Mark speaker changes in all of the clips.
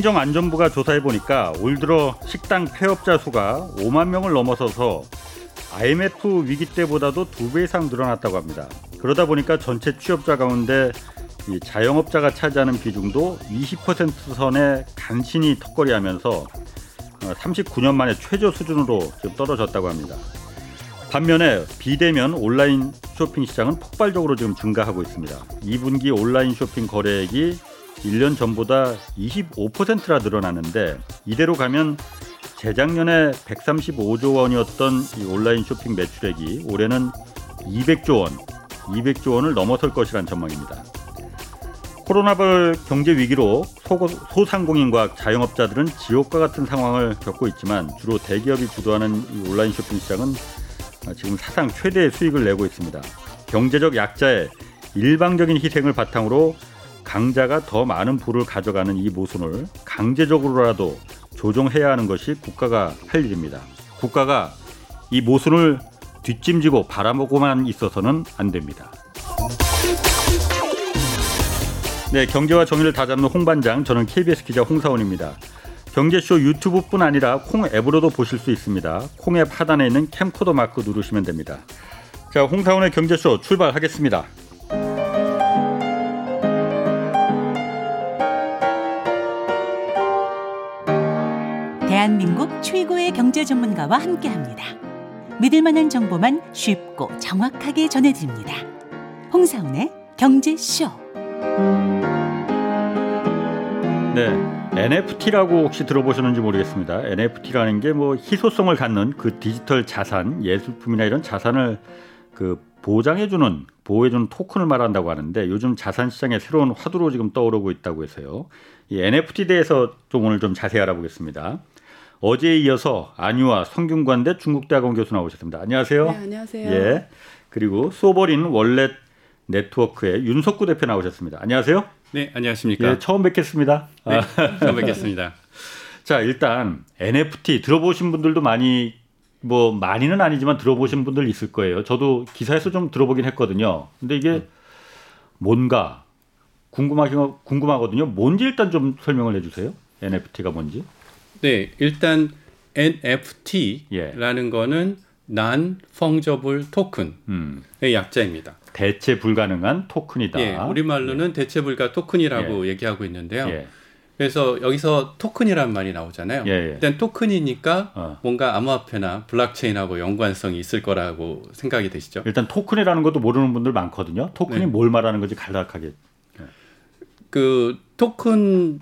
Speaker 1: 행정안전부가 조사해 보니까 올 들어 식당 폐업자 수가 5만 명을 넘어서서 IMF 위기 때보다도 두 배 이상 늘어났다고 합니다. 그러다 보니까 전체 취업자 가운데 이 자영업자가 차지하는 비중도 20% 선에 간신히 턱걸이하면서 39년 어, 만에 최저 수준으로 지금 떨어졌다고 합니다. 반면에 비대면 온라인 쇼핑 시장은 폭발적으로 지금 증가하고 있습니다. 2분기 온라인 쇼핑 거래액이 1년 전보다 25%나 늘어나는데 이대로 가면 재작년에 135조 원이었던 이 온라인 쇼핑 매출액이 올해는 200조 원, 200조 원을 넘어설 것이란 전망입니다. 코로나발 경제 위기로 소상공인과 자영업자들은 지옥과 같은 상황을 겪고 있지만 주로 대기업이 주도하는 이 온라인 쇼핑 시장은 지금 사상 최대의 수익을 내고 있습니다. 경제적 약자의 일방적인 희생을 바탕으로 강자가 더 많은 부를 가져가는 이 모순을 강제적으로라도 조정해야 하는 것이 국가가 할 일입니다. 국가가 이 모순을 뒷짐지고 바라보고만 있어서는 안 됩니다. 네, 경제와 정의를 다잡는 홍반장, 저는 KBS 기자 홍사원입니다. 경제쇼 유튜브뿐 아니라 콩 앱으로도 보실 수 있습니다. 콩 앱 하단에 있는 캠코더 마크 누르시면 됩니다. 자, 홍사원의 경제쇼 출발하겠습니다.
Speaker 2: 대한민국 최고의 경제 전문가와 함께 합니다. 믿을 만한 정보만 쉽고 정확하게 전해드립니다. 홍사원의 경제쇼.
Speaker 1: 네. NFT라고 혹시 들어보셨는지 모르겠습니다. NFT라는 게 뭐 희소성을 갖는 그 디지털 자산, 예술품이나 이런 자산을 그 보장해주는 보호해주는 토큰을 말한다고 하는데 요즘 자산 시장에 새로운 화두로 지금 떠오르고 있다고 해서요. 이 NFT 대해서 좀 오늘 좀 자세히 알아보겠습니다. 어제에 이어서 안유아 성균관대 중국대학원 교수 나오셨습니다. 안녕하세요.
Speaker 3: 네, 안녕하세요.
Speaker 1: 예. 그리고 소버린 월렛 네트워크의 윤석구 대표 나오셨습니다. 안녕하세요.
Speaker 4: 네, 안녕하십니까.
Speaker 1: 예, 처음 뵙겠습니다.
Speaker 4: 네, 아. 처음 뵙겠습니다.
Speaker 1: 자, 일단 NFT 들어보신 분들도 많이 뭐 많이는 아니지만 들어보신 분들 있을 거예요. 저도 기사에서 좀 들어보긴 했거든요. 근데 이게 음. 뭔가 궁금하긴 궁금하거든요. 뭔지 일단 좀 설명을 해주세요. NFT가 뭔지.
Speaker 4: 네, 일단 NFT라는 예. 거는 non fungible token의 음. 약자입니다.
Speaker 1: 대체 불가능한 토큰이다.
Speaker 4: 예, 우리말로는 예. 대체 불가 토큰이라고 예. 얘기하고 있는데요. 예. 그래서 여기서 토큰이란 말이 나오잖아요. 예, 예. 일단 토큰이니까 어. 뭔가 암호화폐나 블록체인하고 연관성이 있을 거라고 생각이 되시죠?
Speaker 1: 일단 토큰이라는 것도 모르는 분들 많거든요. 토큰이 네. 뭘 말하는 건지 간략하게.
Speaker 4: 그 토큰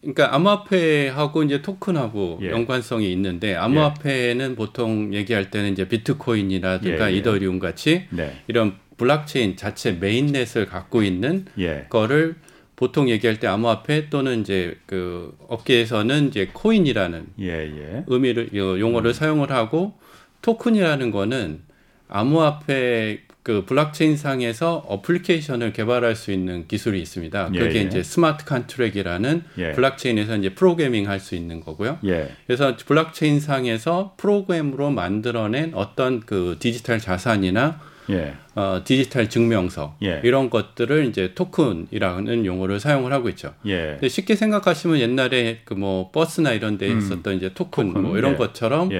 Speaker 4: 그러니까 암호화폐하고 이제 토큰하고 예. 연관성이 있는데 암호화폐는 예. 보통 얘기할 때는 이제 비트코인이라든가 예, 예. 이더리움 같이 네. 이런 블록체인 자체 mainnet을 갖고 있는 예. 거를 보통 얘기할 때 암호화폐 또는 이제 그 업계에서는 이제 코인이라는 예, 의미를 용어를 음. 사용을 하고 토큰이라는 거는 암호화폐 그 블록체인 상에서 어플리케이션을 개발할 수 있는 기술이 있습니다. 예, 그게 예, 이제 smart contract이라는 예. 블록체인에서 이제 프로그래밍 할 수 있는 거고요. 예. 그래서 블록체인 상에서 프로그램으로 만들어낸 어떤 그 디지털 자산이나 예. 어, 디지털 증명서 예. 이런 것들을 이제 토큰이라는 용어를 사용을 하고 있죠. 예. 근데 쉽게 생각하시면 옛날에 그 뭐 버스나 이런 데 음. 있었던 이제 토큰, 토큰 뭐 이런 것처럼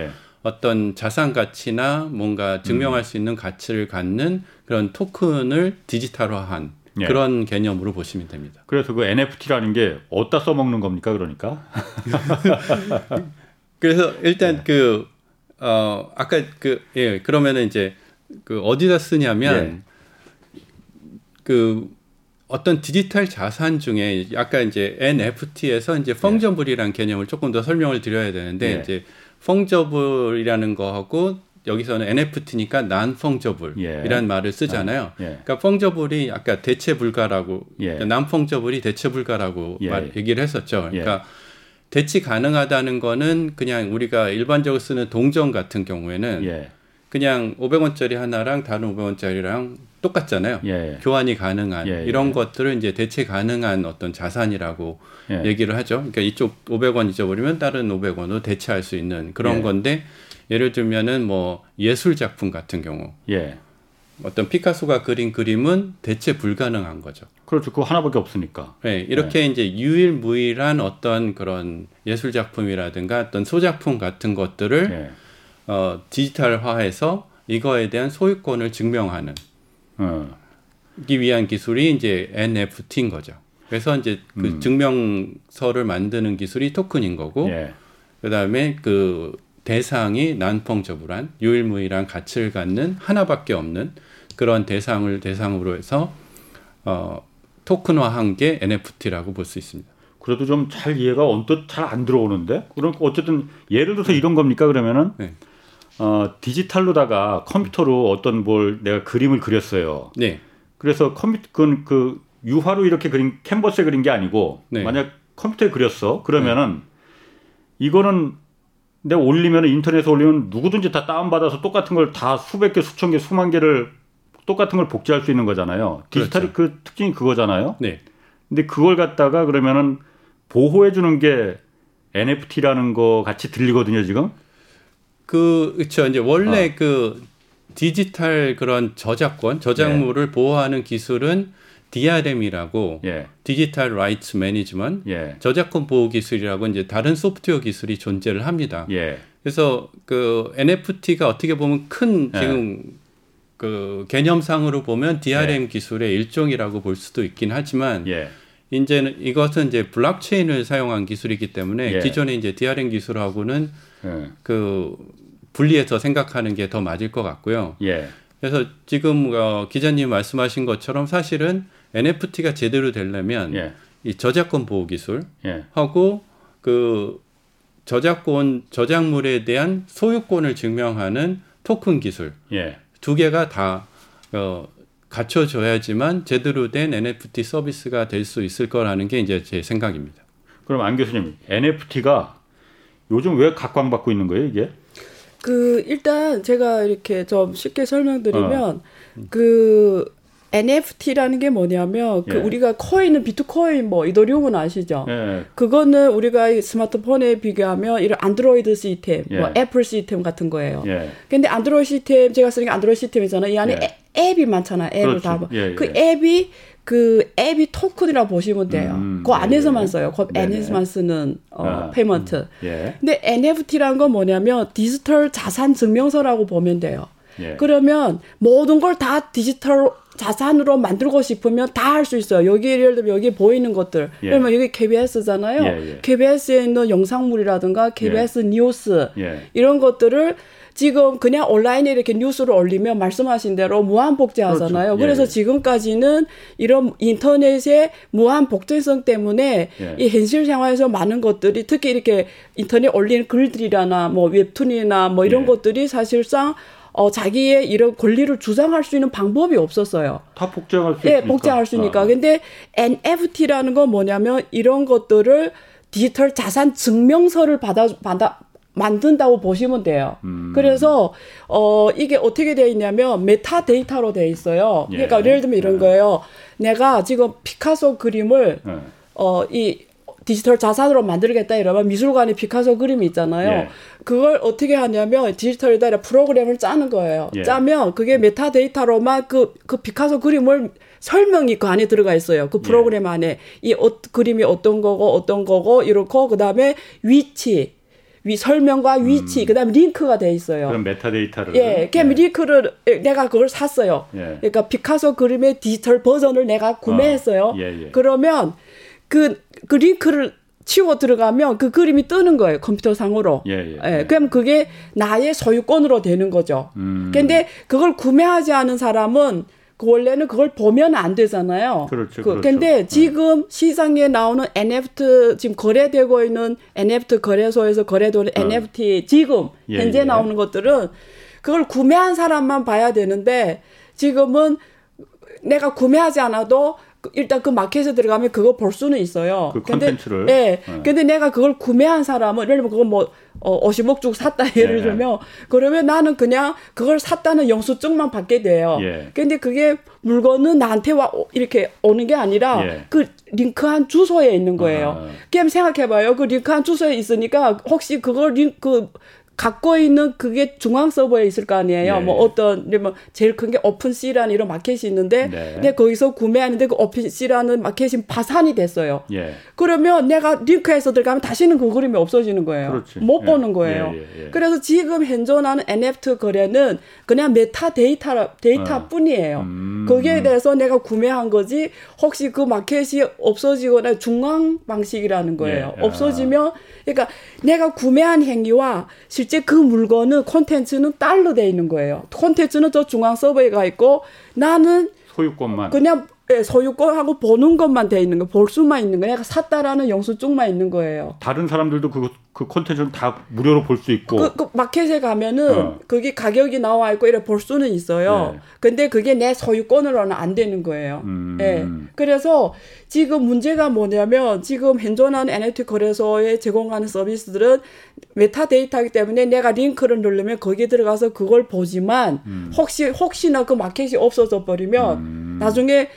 Speaker 4: 어떤 자산 가치나 뭔가 증명할 음. 수 있는 가치를 갖는 그런 토큰을 디지털화한 예. 그런 개념으로 보시면 됩니다.
Speaker 1: 그래서 그 NFT라는 게 어디다 써먹는 겁니까? 그러니까.
Speaker 4: 그래서 일단 예. 그, 어, 아까 그, 예, 그러면은 이제 그 어디다 쓰냐면 예. 그 어떤 디지털 자산 중에 아까 이제 NFT에서 이제 펑저블이라는 개념을 조금 더 설명을 드려야 되는데 예. 이제 펑저블이라는 거하고 여기서는 NFT니까 난 펑저블이라는 예. 말을 쓰잖아요. 아, 예. 그러니까 펑저블이 아까 대체 불가라고 예. 난 펑저블이 대체 불가라고 예. 말 얘기를 했었죠. 예. 그러니까 대치 가능하다는 거는 그냥 우리가 일반적으로 쓰는 동전 같은 경우에는 예. 그냥 500원짜리 하나랑 다른 500원짜리랑 똑같잖아요. 예. 교환이 가능한 예. 이런 것들을 이제 대체 가능한 어떤 자산이라고 예. 얘기를 하죠. 그러니까 이쪽 500원 잊어버리면 다른 500원으로 대체할 수 있는 그런 예. 건데 예를 들면은 뭐 예술 작품 같은 경우. 예. 어떤 피카소가 그린 그림은 대체 불가능한 거죠.
Speaker 1: 그렇죠. 그거 하나밖에 없으니까.
Speaker 4: 네, 이렇게 네. 이제 유일무이한 어떤 그런 예술 작품이라든가 어떤 소작품 같은 것들을 네. 어, 디지털화해서 이거에 대한 소유권을 증명하는 어. 기 위한 기술이 이제 NFT인 거죠. 그래서 이제 그 음. 증명서를 만드는 기술이 토큰인 거고, 예. 그다음에 그 대상이 난펑저블한 유일무이한 가치를 갖는 하나밖에 없는 그런 대상을 대상으로 해서 어, 토큰화한 게 NFT라고 볼 수 있습니다.
Speaker 1: 그래도 좀 잘 이해가 언뜻 잘 안 들어오는데 그럼 어쨌든 예를 들어서 이런 겁니까 그러면은 네. 어, 디지털로다가 컴퓨터로 어떤 뭘 내가 그림을 그렸어요. 네. 그래서 컴퓨터 그, 그 유화로 이렇게 그린 캔버스에 그린 게 아니고 네. 만약 컴퓨터에 그렸어 그러면은 네. 이거는 내가 올리면 인터넷에 올리면 누구든지 다 다운받아서 똑같은 걸 다 수백 개, 수천 개, 수만 개를 똑같은 걸 복제할 수 있는 거잖아요. 디지털이 그렇죠. 그 특징이 그거잖아요. 네. 근데 그걸 갖다가 그러면은 보호해 주는 게 NFT라는 거 같이 들리거든요, 지금.
Speaker 4: 그 그렇죠. 이제 원래 어. 그 디지털 그런 저작권, 저작물을 예. 보호하는 기술은 DRM이라고 예. digital rights management 예. 저작권 보호 기술이라고 이제 다른 소프트웨어 기술이 존재를 합니다. 예. 그래서 그 NFT가 어떻게 보면 큰 예. 지금 그 개념상으로 보면 DRM 예. 기술의 일종이라고 볼 수도 있긴 하지만 예. 이제는 이것은 이제 블록체인을 사용한 기술이기 때문에 기존의 이제 DRM 기술하고는 그 분리해서 생각하는 게 더 맞을 것 같고요. 그래서 지금 어, 기자님 말씀하신 것처럼 사실은 NFT가 제대로 되려면 예. 이 저작권 보호 기술 예. 하고 그 저작권 저작물에 대한 소유권을 증명하는 토큰 기술 예. 두 개가 다 어, 갖춰져야지만 제대로 된 NFT 서비스가 될 수 있을 거라는 게 이제 제 생각입니다.
Speaker 1: 그럼 안 교수님 NFT가 요즘 왜 각광받고 있는 거예요 이게?
Speaker 3: 그 일단 제가 이렇게 좀 쉽게 설명드리면 어. 그 NFT라는 게 뭐냐면 그 예. 우리가 코인은 비트코인 뭐 이더리움은 아시죠? 예. 그거는 우리가 스마트폰에 비교하면 이런 안드로이드 시스템, 뭐 예. 뭐 애플 시스템 같은 거예요. 예. 근데 안드로이드 시스템 제가 쓰는 게 안드로이드 시스템이잖아요. 이 안에 예. 앱이 많잖아요. 앱을 다. 예, 그 앱이 그 앱이 토큰이라고 보시면 돼요. 음, 그 안에서만 써요. 그 안에서만 쓰는 어, 아, payment. 음, 예. 근데 NFT라는 건 뭐냐면 디지털 자산 증명서라고 보면 돼요. 그러면 모든 걸 다 디지털 자산으로 만들고 싶으면 다 할 수 있어요. 여기 예를 들면 여기 보이는 것들. 예. 그러면 여기 KBS잖아요. 예, 예. KBS에 있는 영상물이라든가 KBS 예. 뉴스 예. 이런 것들을 지금 그냥 온라인에 이렇게 뉴스를 올리면 말씀하신 대로 무한 복제하잖아요. 그렇죠. 예, 그래서 지금까지는 이런 인터넷의 무한 복제성 때문에 이 현실 생활에서 많은 것들이 특히 이렇게 인터넷 올리는 글들이라나 뭐 웹툰이나 뭐 이런 것들이 사실상 어, 자기의 이런 권리를 주장할 수 있는 방법이 없었어요.
Speaker 1: 다 복제할 수
Speaker 3: 예, 있으니까. 복제할 수 있으니까. 아. 근데 NFT라는 건 뭐냐면 이런 것들을 디지털 자산 증명서를 받아 받아 만든다고 보시면 돼요. 음. 그래서 어 이게 어떻게 되어 있냐면 메타 데이터로 되어 있어요. 예. 그러니까 예를 들면 이런 예. 거예요. 내가 지금 피카소 그림을 예. 어이 디지털 자산으로 만들겠다 이러면 미술관에 피카소 그림이 있잖아요. 예. 그걸 어떻게 하냐면 디지털에다 프로그램을 짜는 거예요. 예. 짜면 그게 메타 데이터로만 그, 그 피카소 그림을 설명이 그 안에 들어가 있어요. 그 프로그램 예. 안에 이 어, 그림이 어떤 거고 어떤 거고 이렇고 그다음에 위치 위 설명과 위치 음. 그다음에 링크가 돼 있어요.
Speaker 1: 그럼 메타데이터를
Speaker 3: 예, 그 예. 링크를 내가 그걸 샀어요. 예. 그러니까 피카소 그림의 디지털 버전을 내가 구매했어요. 어. 예, 예. 그러면 그, 그 링크를 치고 들어가면 그 그림이 뜨는 거예요 컴퓨터 상으로. 예, 예, 예. 그럼 그게 나의 소유권으로 되는 거죠. 음. 근데 그걸 구매하지 않은 사람은 그 원래는 그걸 보면 안 되잖아요.
Speaker 1: 그렇죠.
Speaker 3: 그, 그렇죠. 근데 네. 지금 시장에 나오는 NFT 지금 거래되고 있는 NFT 거래소에서 거래되는 어. NFT 지금 예, 현재 예. 나오는 것들은 그걸 구매한 사람만 봐야 되는데 지금은 내가 구매하지 않아도 그 일단 그 마켓에 들어가면 그거 볼 수는 있어요.
Speaker 1: 그 컨텐츠를.
Speaker 3: 네. 네. 근데 내가 그걸 구매한 사람은 예를 들면 그거 뭐 어, 50억 주고 샀다 예를 예. 들면 그러면 나는 그냥 그걸 샀다는 영수증만 받게 돼요. 예. 근데 그게 물건은 나한테 와 이렇게 오는 게 아니라 예. 그 링크한 주소에 있는 거예요. 아. 그럼 생각해봐요. 그 링크한 주소에 있으니까 혹시 그걸 링크 갖고 있는 그게 중앙 서버에 있을 거 아니에요. 예. 뭐 어떤 뭐 제일 큰 게 OpenSea라는 이런 마켓이 있는데 네. 근데 거기서 구매하는데 그 OpenSea라는 마켓이 파산이 됐어요. 예. 그러면 내가 링크해서 들어가면 다시는 그 그림이 없어지는 거예요. 그렇지. 못 예. 보는 거예요. 그래서 지금 현존하는 NFT 거래는 그냥 메타 데이터 데이터뿐이에요. 어. 음. 거기에 대해서 내가 구매한 거지 혹시 그 마켓이 없어지거나 중앙 방식이라는 거예요. 예. 없어지면 그러니까 내가 구매한 행위와 실제 그 물건은 콘텐츠는 딸로 돼 있는 거예요. 콘텐츠는 저 중앙 서버에 가 있고 나는
Speaker 1: 소유권만
Speaker 3: 그냥 예, 소유권하고 보는 것만 돼 있는 거, 볼 수만 있는 거. 내가 샀다라는 영수증만 있는 거예요.
Speaker 1: 다른 사람들도 그, 그 콘텐츠는 다 무료로 볼 수 있고.
Speaker 3: 그, 그, 마켓에 가면은 어. 그게 가격이 나와 있고 이래 볼 수는 있어요. 네. 근데 그게 내 소유권으로는 안 되는 거예요. 음. 예. 그래서 지금 문제가 뭐냐면 지금 현존하는 NFT 거래소에 제공하는 서비스들은 메타 데이터이기 때문에 내가 링크를 누르면 거기에 들어가서 그걸 보지만 음. 혹시 혹시나 그 마켓이 없어져 버리면 음. 나중에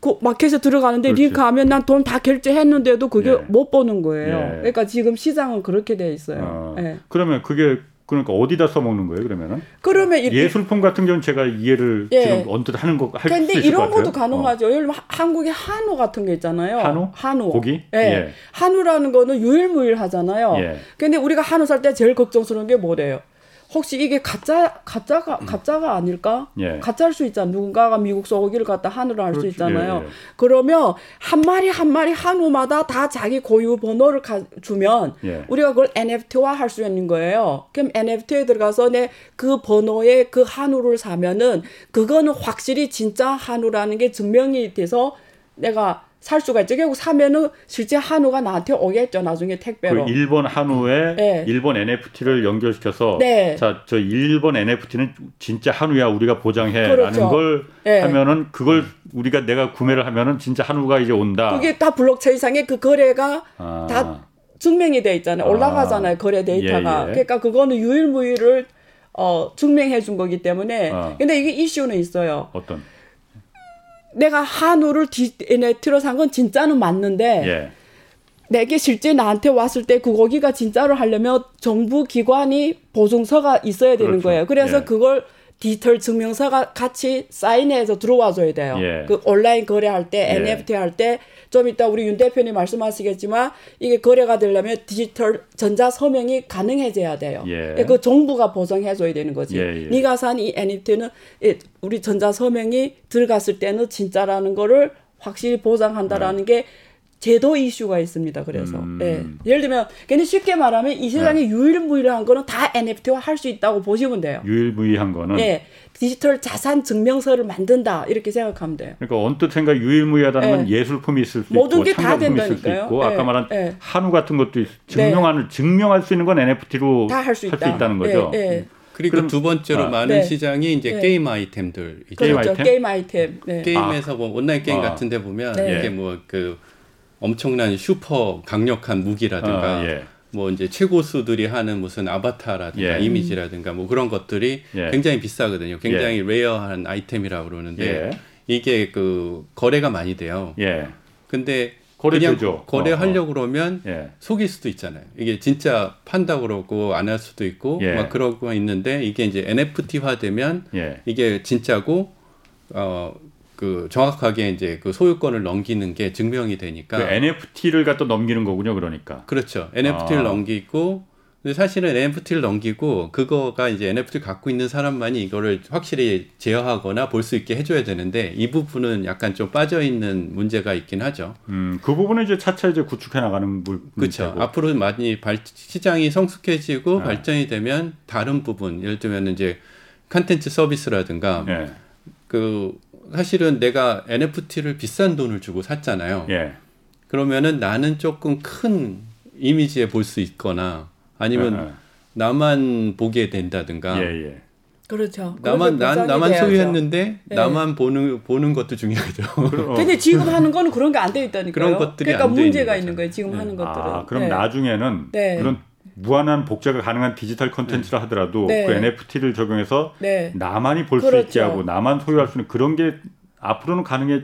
Speaker 3: 그 마켓에 들어가는데 그렇지. 링크 하면 난 돈 다 결제했는데도 그게 예. 못 보는 거예요. 예. 그러니까 지금 시장은 그렇게 돼 있어요.
Speaker 1: 아, 예. 그러면 그게 그러니까 어디다 써먹는 거예요, 그러면은?
Speaker 3: 그러면
Speaker 1: 예술품 같은 경우는 제가 이해를 예. 지금 언뜻 하는 거 할 수 있을 것 같아요. 근데
Speaker 3: 이런 것도 가능하죠. 어. 예를 들면 한국의 한우 같은 게 있잖아요.
Speaker 1: 한우?
Speaker 3: 한우.
Speaker 1: 고기?
Speaker 3: 예. 예. 한우라는 거는 유일무이하잖아요. 예. 근데 우리가 한우 살 때 제일 걱정스러운 게 뭐래요? 혹시 이게 가짜 가짜가 가짜가 아닐까? 예. 가짜일 수 있잖아. 누군가가 미국 소고기를 갖다 한우로 할수 있잖아요. 예, 예. 그러면 한 마리 한 마리 한우마다 다 자기 고유 번호를 가, 주면 예. 우리가 그걸 NFT화 할 수 있는 거예요. 그럼 NFT에 들어가서 내 그 번호에 그 한우를 사면은 그거는 확실히 진짜 한우라는 게 증명이 돼서 내가 살 수가 있죠. 결국 사면은 실제 한우가 나한테 오겠죠. 나중에 택배로.
Speaker 1: 그 일본 한우에 네. 일본 NFT를 연결시켜서 네. 자, 저 일본 NFT는 진짜 한우야 우리가 보장해라는 그렇죠. 걸 네. 하면은 그걸 우리가 내가 구매를 하면은 진짜 한우가 이제 온다.
Speaker 3: 그게 다 블록체인상에 그 거래가 아. 다 증명이 돼 있잖아요. 올라가잖아요. 아. 거래 데이터가. 예, 예. 그러니까 그거는 유일무이를 어, 증명해 준 거기 때문에. 아. 근데 이게 이슈는 있어요.
Speaker 1: 어떤?
Speaker 3: 내가 한우를 디네트로 산건 진짜는 맞는데 예. 내게 실제 나한테 왔을 때 그 고기가 진짜로 하려면 정부 기관이 보증서가 있어야 되는 그렇죠. 거예요. 그래서 예. 그걸 디지털 증명서가 같이 사인해서 들어와 줘야 돼요. 예. 그 온라인 거래할 때, 예. NFT 할 때, 좀 이따 우리 윤 대표님 말씀하시겠지만, 이게 거래가 되려면 디지털 전자 서명이 가능해져야 돼요. 예. 예그 정부가 보장해 줘야 되는 거지. 예, 예. 네가 산 이 NFT는 우리 전자 서명이 들어갔을 때는 진짜라는 거를 확실히 보장한다라는 게 제도 이슈가 있습니다. 그래서 음. 예. 예를 들면 괜히 쉽게 말하면 이 세상에 네. 유일무이한 거는 다 NFT화 할 수 있다고 보시면 돼요.
Speaker 1: 유일무이한 거는
Speaker 3: 예. 디지털 자산 증명서를 만든다 이렇게 생각하면 돼요.
Speaker 1: 그러니까 언뜻 생각 유일무이하다는 건 예. 예술품이 있을 수
Speaker 3: 모든
Speaker 1: 있고
Speaker 3: 다 된다니까요.
Speaker 1: 있고 아까 예. 말한 예. 한우 같은 것도 증명하는 네. 증명할 수 있는 건 NFT로 다 할 수 있다 는 거죠.
Speaker 3: 예.
Speaker 4: 그리고 두 번째로 아, 많은 네. 시장이 이제 네. 게임 아이템들.
Speaker 3: 그렇죠. 게임 아이템. 게임 아이템.
Speaker 4: 네. 게임에서 뭐 온라인 게임 아. 같은데 보면 네. 이게 뭐 그 엄청난 슈퍼 강력한 무기라든가 아, 예. 뭐 이제 최고수들이 하는 무슨 아바타라든가 예. 이미지라든가 뭐 그런 것들이 예. 굉장히 비싸거든요. 굉장히 예. rare한 아이템이라고 그러는데 예. 이게 그 거래가 많이 돼요. 예. 근데 그냥 거래하려고 어, 어. 그러면 예. 속일 수도 있잖아요. 이게 진짜 판다 그러고 안 할 수도 있고 예. 막 그러고 있는데 이게 이제 NFT화 되면 예. 이게 진짜고 어 그 정확하게 이제 그 소유권을 넘기는 게 증명이 되니까 그
Speaker 1: NFT를 갖다 넘기는 거군요, 그러니까.
Speaker 4: 그렇죠. NFT를 아. 넘기고 근데 사실은 NFT를 넘기고 그거가 이제 NFT를 갖고 있는 사람만이 이거를 확실히 제어하거나 볼 수 있게 해줘야 되는데 이 부분은 약간 좀 빠져 있는 문제가 있긴 하죠.
Speaker 1: 음, 그 부분은 이제 차차 이제 구축해 나가는 물.
Speaker 4: 그렇죠. 앞으로 많이 발, 시장이 성숙해지고 네. 발전이 되면 다른 부분, 예를 들면 이제 컨텐츠 서비스라든가 네. 그 사실은 내가 NFT를 비싼 돈을 주고 샀잖아요. 예. 그러면은 나는 조금 큰 이미지에 볼 수 있거나 아니면 예, 예. 나만 보게 된다든가. 예, 예.
Speaker 3: 그렇죠.
Speaker 4: 나만 난 나만 돼야죠. 소유했는데 네. 나만 보는 보는 것도 중요하죠.
Speaker 3: 어. 근데 지금 하는 거는 그런 게안돼 있다니까요. 그런 것들이 그러니까 문제가 있는 거예요. 지금 네. 하는 것들은. 아,
Speaker 1: 그럼 네. 나중에는 네. 그런 무한한 복제가 가능한 디지털 컨텐츠라 네. 하더라도 네. 그 NFT를 적용해서 네. 나만이 볼수 그렇죠. 있게 하고 나만 소유할 수 있는 그런 게 앞으로는 가능해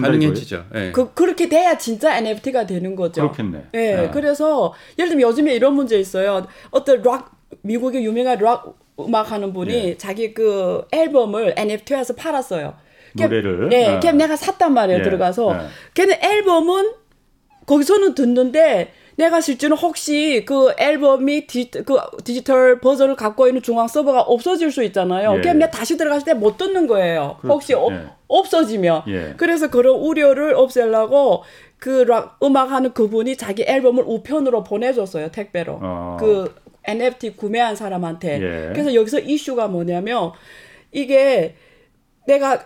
Speaker 4: 가능해지죠.
Speaker 3: 네. 그, 그렇게 돼야 진짜 NFT가 되는 거죠.
Speaker 1: 그렇겠네.
Speaker 3: 네. 네. 그래서 예를 들면 요즘에 이런 문제 있어요. 어떤 락 미국의 유명한 락 음악 하는 분이 예. 자기 그 앨범을 NFT에서 팔았어요.
Speaker 1: 노래를.
Speaker 3: 네, 걔 내가 샀단 말이에요. 예. 들어가서. 예. 걔는 앨범은 거기서는 듣는데 내가 실제로 혹시 그 앨범이 디, 그 디지털 버전을 갖고 있는 중앙 서버가 없어질 수 있잖아요. 예. 그럼 내가 다시 들어갔을 때 못 듣는 거예요. 그렇죠. 혹시 어, 예. 없어지면. 예. 그래서 그런 우려를 없애려고 그 락, 음악하는 그분이 자기 앨범을 우편으로 보내줬어요. 택배로. 어. 그 NFT 구매한 사람한테. 예. 그래서 여기서 이슈가 뭐냐면 이게 내가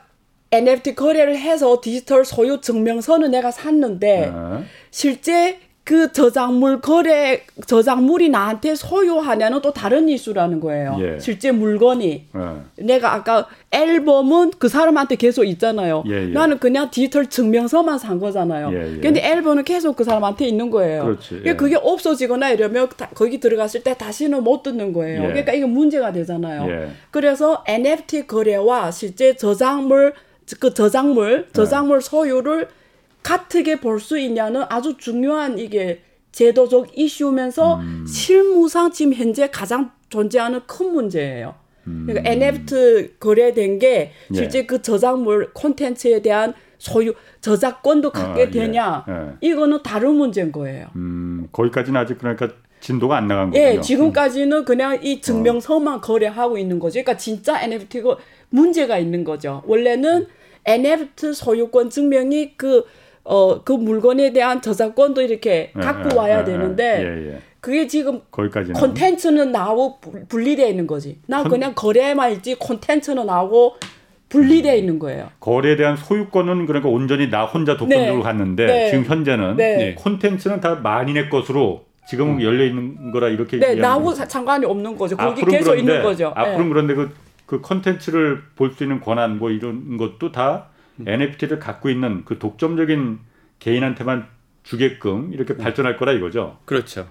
Speaker 3: NFT 거래를 해서 디지털 소유 증명서는 내가 샀는데 어. 실제 그 저작물 거래 저작물이 나한테 소유하냐는 또 다른 이슈라는 거예요. 예. 실제 물건이 예. 내가 아까 앨범은 그 사람한테 계속 있잖아요. 예, 예. 나는 그냥 디지털 증명서만 산 거잖아요. 예, 예. 근데 앨범은 계속 그 사람한테 있는 거예요. 그렇지, 예. 그게 없어지거나 이러면 다, 거기 들어갔을 때 다시는 못 듣는 거예요. 그러니까 이게 문제가 되잖아요. 그래서 NFT 거래와 실제 저작물 그 저작물 저작물 소유를 같게 볼 수 있냐는 아주 중요한 이게 제도적 이슈면서 음. 실무상 지금 현재 가장 존재하는 큰 문제예요. 그러니까 음. NFT 거래된 게 예. 실제 예. 그 저작물 콘텐츠에 대한 소유 저작권도 갖게 어, 되냐 예. 예. 이거는 다른 문제인 거예요.
Speaker 1: 음, 거기까지는 아직 그러니까 진도가 안 나간 거죠. 예,
Speaker 3: 지금까지는 그냥 이 증명서만 어. 거래하고 있는 거죠. 그러니까 진짜 NFT가 문제가 있는 거죠. 원래는 NFT 소유권 증명이 그 어, 그 물건에 대한 저작권도 이렇게 예, 갖고 예, 와야 예, 되는데. 그게 지금 거기까지는 콘텐츠는 나하고 분리되어 있는 거지. 나 콘... 그냥 거래만 있지 콘텐츠는 나하고 분리되어 있는 거예요.
Speaker 1: 거래에 대한 소유권은 그러니까 온전히 나 혼자 독점적으로 네. 갔는데 네. 지금 현재는 네. 콘텐츠는 다 만인의 것으로 지금 음. 열려 있는 거라 이렇게
Speaker 3: 네, 나하고 상관이 없는 거죠. 거기 계속 그런데, 있는 거죠.
Speaker 1: 앞으로 네. 그런데 그, 그 콘텐츠를 볼 수 있는 권한 뭐 이런 것도 다 음. NFT를 갖고 있는 그 독점적인 개인한테만 주게끔 이렇게 음. 발전할 거라 이거죠.
Speaker 4: 그렇죠.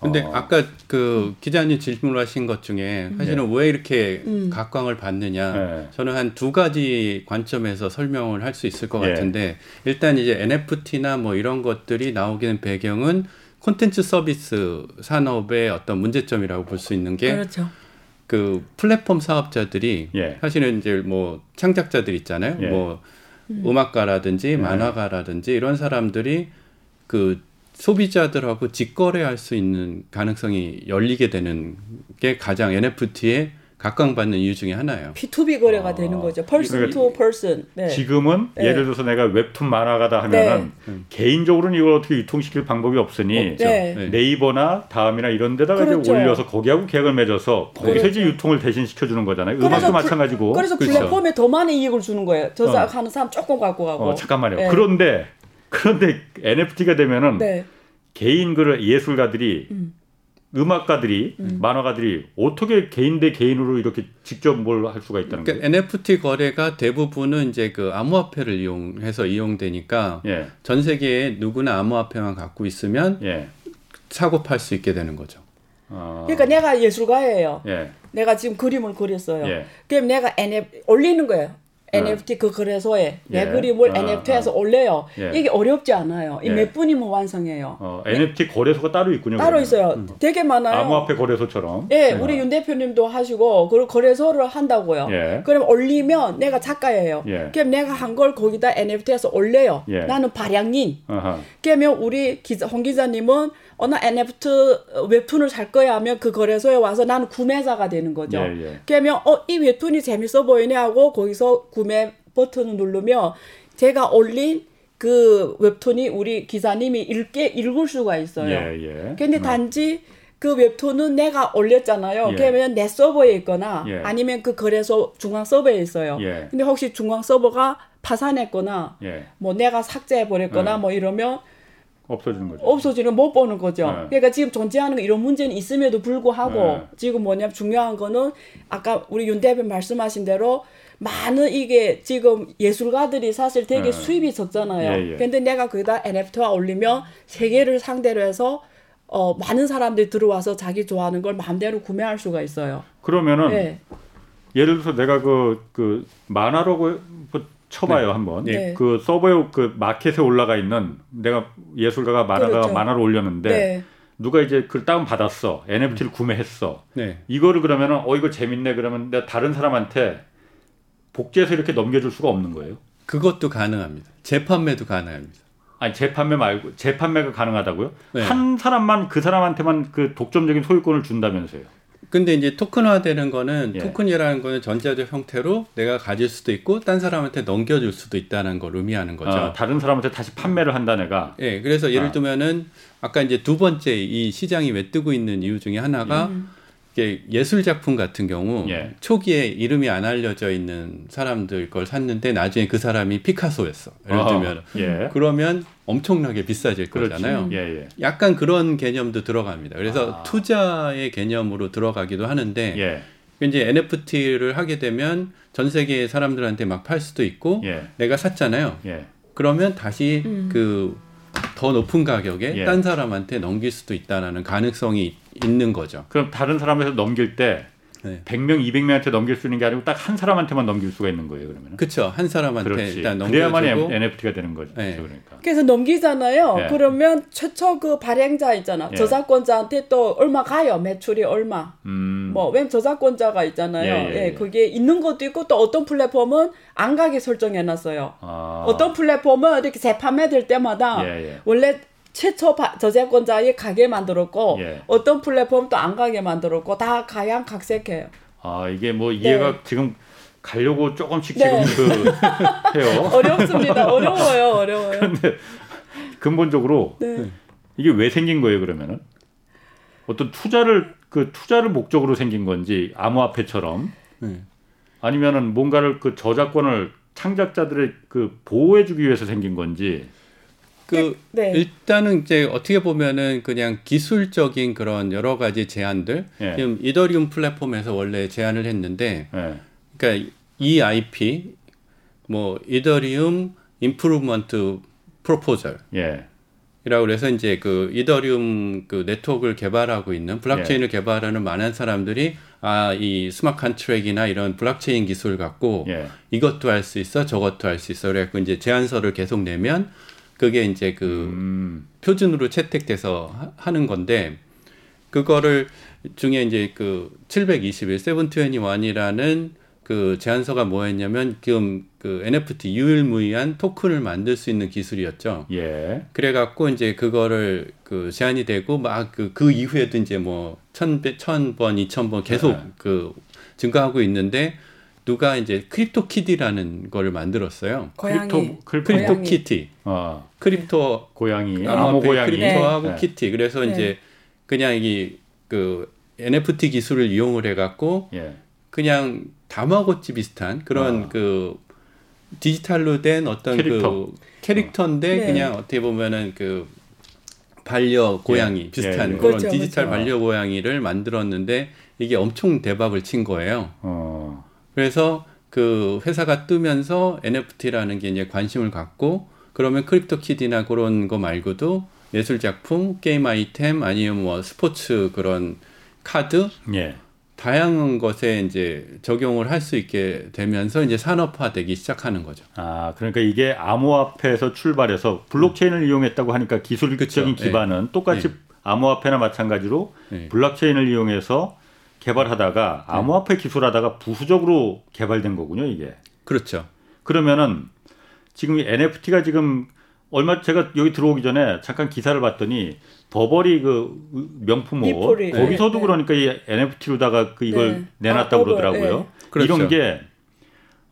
Speaker 4: 근데 어. 아까 그 기자님 질문하신 것 중에 사실은 네. 왜 이렇게 음. 각광을 받느냐 네. 저는 한 두 가지 관점에서 설명을 할 수 있을 것 네. 같은데 일단 이제 NFT나 뭐 이런 것들이 나오기는 배경은 콘텐츠 서비스 산업의 어떤 문제점이라고 볼 수 있는 게 그렇죠. 그 플랫폼 사업자들이 예. 사실은 이제 뭐 창작자들 있잖아요. 예. 뭐 음. 음악가라든지 네. 만화가라든지 이런 사람들이 그 소비자들하고 직거래할 수 있는 가능성이 열리게 되는 게 가장 NFT의 각광받는 이유 중에 하나예요.
Speaker 3: P2B 거래가 아, 되는 거죠. person 그러니까 to person.
Speaker 1: 네. 지금은 네. 예를 들어서 내가 웹툰 만화가다 하면은 네. 개인적으로는 이걸 어떻게 유통시킬 방법이 없으니 네. 네이버나 다음이나 이런 데다가 그렇죠. 이제 올려서 거기하고 계약을 맺어서 거기서 그렇죠. 이제 유통을 대신 시켜주는 거잖아요. 음악도 부, 마찬가지고.
Speaker 3: 그래서 그렇죠. 플랫폼에 더 많은 이익을 주는 거예요. 저작하는 어. 사람 조금 갖고 가고.
Speaker 1: 어, 잠깐만요. 네. 그런데 그런데 NFT가 되면은 네. 개인 그 예술가들이 음. 음악가들이 음. 만화가들이 어떻게 개인 대 개인으로 이렇게 직접 뭘 할 수가 있다는
Speaker 4: 그러니까 거예요? NFT 거래가 대부분은 이제 그 암호화폐를 이용해서 이용되니까 예. 전 세계에 누구나 암호화폐만 갖고 있으면 예. 사고 팔 수 있게 되는 거죠.
Speaker 3: 아. 그러니까 내가 예술가예요. 예. 내가 지금 그림을 그렸어요. 예. 그럼 내가 NFT 올리는 거예요. NFT 그 거래소에 내 예. 그림을 어, NFT에서 어. 올려요. 예. 이게 어렵지 않아요. 이 몇 분이면 완성해요.
Speaker 1: 어, NFT 거래소가 따로 있군요.
Speaker 3: 따로 그러면. 있어요. 음. 되게 많아요.
Speaker 1: 암호화폐 거래소처럼.
Speaker 3: 예, 우리 윤 대표님도 하시고 그리고 거래소를 한다고요. 예. 그럼 올리면 내가 작가예요. 예. 그럼 내가 한 걸 거기다 NFT에서 올려요. 예. 나는 발양인. 그러면 우리 기자, 홍 기자님은 어느 NFT 웹툰을 살 거야 하면 그 거래소에 와서 나는 구매자가 되는 거죠. 예, 예. 그러면 어 이 웹툰이 재밌어 보이네 하고 거기서 구매 버튼을 누르면 제가 올린 그 웹툰이 우리 기사님이 읽게 읽을 수가 있어요. 예, 예. 근데 어. 단지 그 웹툰은 내가 올렸잖아요. 예. 그러면 내 서버에 있거나 예. 아니면 그 거래소 중앙 서버에 있어요. 예. 근데 혹시 중앙 서버가 파산했거나 예. 뭐 내가 삭제해 버렸거나 예. 뭐 이러면
Speaker 1: 없어지는 거죠.
Speaker 3: 없어지는 못 보는 거죠. 네. 그러니까 지금 존재하는 이런 문제는 있음에도 불구하고 네. 지금 뭐냐면 중요한 거는 아까 우리 윤 대표 말씀하신 대로 많은 이게 지금 예술가들이 사실 되게 네. 수입이 적잖아요. 예, 예. 근데 내가 거기다 NFT와 올리면 세계를 상대로 해서 어, 많은 사람들이 들어와서 자기 좋아하는 걸 마음대로 구매할 수가 있어요.
Speaker 1: 그러면은 네. 예를 들어서 내가 그, 그 만화로 쳐봐요 네. 한번. 네. 그 서버에 그 마켓에 올라가 있는 내가 예술가가 만화가 그렇죠. 만화를 올렸는데 네. 누가 이제 그걸 다운 받았어 NFT를 음. 구매했어. 네. 이거를 그러면은 어 이거 재밌네 그러면 내가 다른 사람한테 복제해서 이렇게 넘겨줄 수가 없는 거예요?
Speaker 4: 그것도 가능합니다. 재판매도 가능합니다.
Speaker 1: 아니 재판매 말고 재판매가 가능하다고요? 네. 한 사람만 그 사람한테만 그 독점적인 소유권을 준다면서요?
Speaker 4: 근데 이제 토큰화되는 거는 예. 토큰이라는 거는 전자적 형태로 내가 가질 수도 있고 딴 사람한테 넘겨줄 수도 있다는 걸 의미하는 거죠. 아,
Speaker 1: 다른 사람한테 다시 판매를 한다 내가.
Speaker 4: 예, 그래서 예를 아. 들면은 아까 이제 두 번째 이 시장이 왜 뜨고 있는 이유 중에 하나가 음. 예술 작품 같은 경우 예. 초기에 이름이 안 알려져 있는 사람들 걸 샀는데 나중에 그 사람이 피카소였어. 예를 들면 예. 그러면 엄청나게 비싸질 그렇지. 거잖아요. 예, 예, 약간 그런 개념도 들어갑니다. 그래서 아. 투자의 개념으로 들어가기도 하는데 예. 이제 NFT를 하게 되면 전 세계 사람들한테 막 팔 수도 있고 예. 내가 샀잖아요. 그러면 다시 음. 그더 높은 가격에 딴 사람한테 넘길 수도 있다라는 가능성이 있는 거죠.
Speaker 1: 그럼 다른 사람에서 넘길 때 네. 100명, 200명한테 넘길 수 있는 게 아니고 딱 한 사람한테만 넘길 수가 있는 거예요, 그러면.
Speaker 4: 그렇죠. 한 사람한테 그렇지. 일단
Speaker 1: 넘겨주고. 그래야만 NFT가 되는 거죠. 네. 그러니까.
Speaker 3: 그래서 넘기잖아요. 네. 그러면 최초 그 발행자 있잖아. 예. 저작권자한테 또 얼마 가요. 매출이 얼마. 음. 뭐, 왜 저작권자가 있잖아요. 예, 예, 예, 그게 있는 것도 있고 또 어떤 플랫폼은 안 가게 설정해 놨어요. 아. 어떤 플랫폼은 이렇게 재판매될 때마다 예, 예. 원래 최초 바, 저작권자의 가게 만들었고 예. 어떤 플랫폼 도 안 가게 만들었고 다 가양각색해요.
Speaker 1: 아 이게 뭐 이해가 네. 지금 가려고 조금씩 네. 지금 그 해요.
Speaker 3: 어렵습니다. 어려워요. 어려워요.
Speaker 1: 그런데 근본적으로 네. 이게 왜 생긴 거예요? 그러면은 어떤 투자를 그 투자를 목적으로 생긴 건지 암호화폐처럼 네. 아니면은 뭔가를 그 저작권을 창작자들의 그 보호해주기 위해서 생긴 건지
Speaker 4: 그 네. 일단은 이제 어떻게 보면은 그냥 기술적인 그런 여러 가지 제한들 예. 지금 이더리움 플랫폼에서 원래 제안을 했는데 예. 그러니까 EIP 뭐 Ethereum Improvement Proposal 예. 이라고 그래서 이제 그 이더리움 그 네트워크를 개발하고 있는 블록체인을 예. 개발하는 많은 사람들이 아 이 smart contract이나 이런 블록체인 기술 갖고 예. 이것도 할 수 있어 저것도 할 수 있어 그래갖고 이제 제안서를 계속 내면 그게 이제 그 음. 표준으로 채택돼서 하, 는 건데 그거를 중에 이제 그 721, 721이라는 그 제안서가 뭐였냐면 지금 그 NFT 유일무이한 토큰을 만들 수 있는 기술이었죠. 예. 그래갖고 이제 그거를 그 제안이 되고 막 그그 그 이후에도 이제 뭐 천, 천 번, 이천 번 계속 네. 그 증가하고 있는데 누가 이제 CryptoKitty라는 거를 만들었어요.
Speaker 3: 고양이.
Speaker 4: crypto, crypto 고양이. kitty. 어. crypto
Speaker 1: 고양이. 암호 고양이.
Speaker 4: crypto하고 네. kitty. 그래서 네. 이제 그냥 이 그 NFT 기술을 이용을 해 갖고 예. 그냥 다마고치 비슷한 그런 어. 그 디지털로 된 어떤 캐릭터. 그 캐릭터인데 네. 그냥 어떻게 보면은 그 반려 고양이 예. 비슷한 예, 예. 그런 그렇죠, 디지털 그렇죠. 반려 고양이를 만들었는데 이게 엄청 대박을 친 거예요. 어. 그래서 그 회사가 뜨면서 NFT라는 게 이제 관심을 갖고 그러면 CryptoKitty나 그런 거 말고도 예술 작품, 게임 아이템 아니면 뭐 스포츠 그런 카드 예. 다양한 것에 이제 적용을 할 수 있게 되면서 이제 산업화되기 시작하는 거죠.
Speaker 1: 아, 그러니까 이게 암호화폐에서 출발해서 블록체인을 음. 이용했다고 하니까 기술적인 그쵸? 네. 기반은 네. 똑같이 네. 암호화폐나 마찬가지로 네. 블록체인을 이용해서 개발하다가 네. 암호화폐 기술하다가 부수적으로 개발된 거군요, 이게.
Speaker 4: 그렇죠.
Speaker 1: 그러면은 지금 이 NFT가 지금 얼마 제가 여기 들어오기 전에 잠깐 기사를 봤더니 버버리 그 명품 옷 거기서도 네. 그러니까 이 NFT로다가 그 이걸 네. 내놨다고 아, 그러더라고요. 네. 그렇죠. 이런 게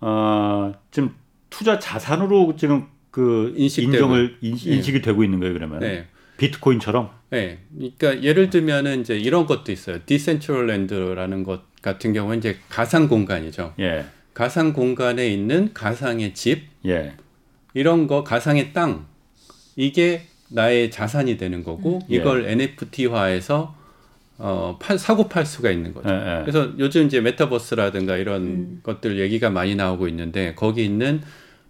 Speaker 1: 어, 지금 투자 자산으로 지금 그 인식되고. 인정을 인, 네. 식이 되고 있는 거예요, 그러면. 네. 비트코인처럼?
Speaker 4: 네. 그러니까 예를 들면은 이제 이런 것도 있어요. 디센트럴랜드라는 것 같은 경우는 이제 가상 공간이죠. 예. 가상 공간에 있는 가상의 집, 예. 이런 거 가상의 땅 이게 나의 자산이 되는 거고 음. 이걸 예. NFT화해서 어, 팔, 사고 팔 수가 있는 거죠. 예, 예. 그래서 요즘 이제 메타버스라든가 이런 음. 것들 얘기가 많이 나오고 있는데 거기 있는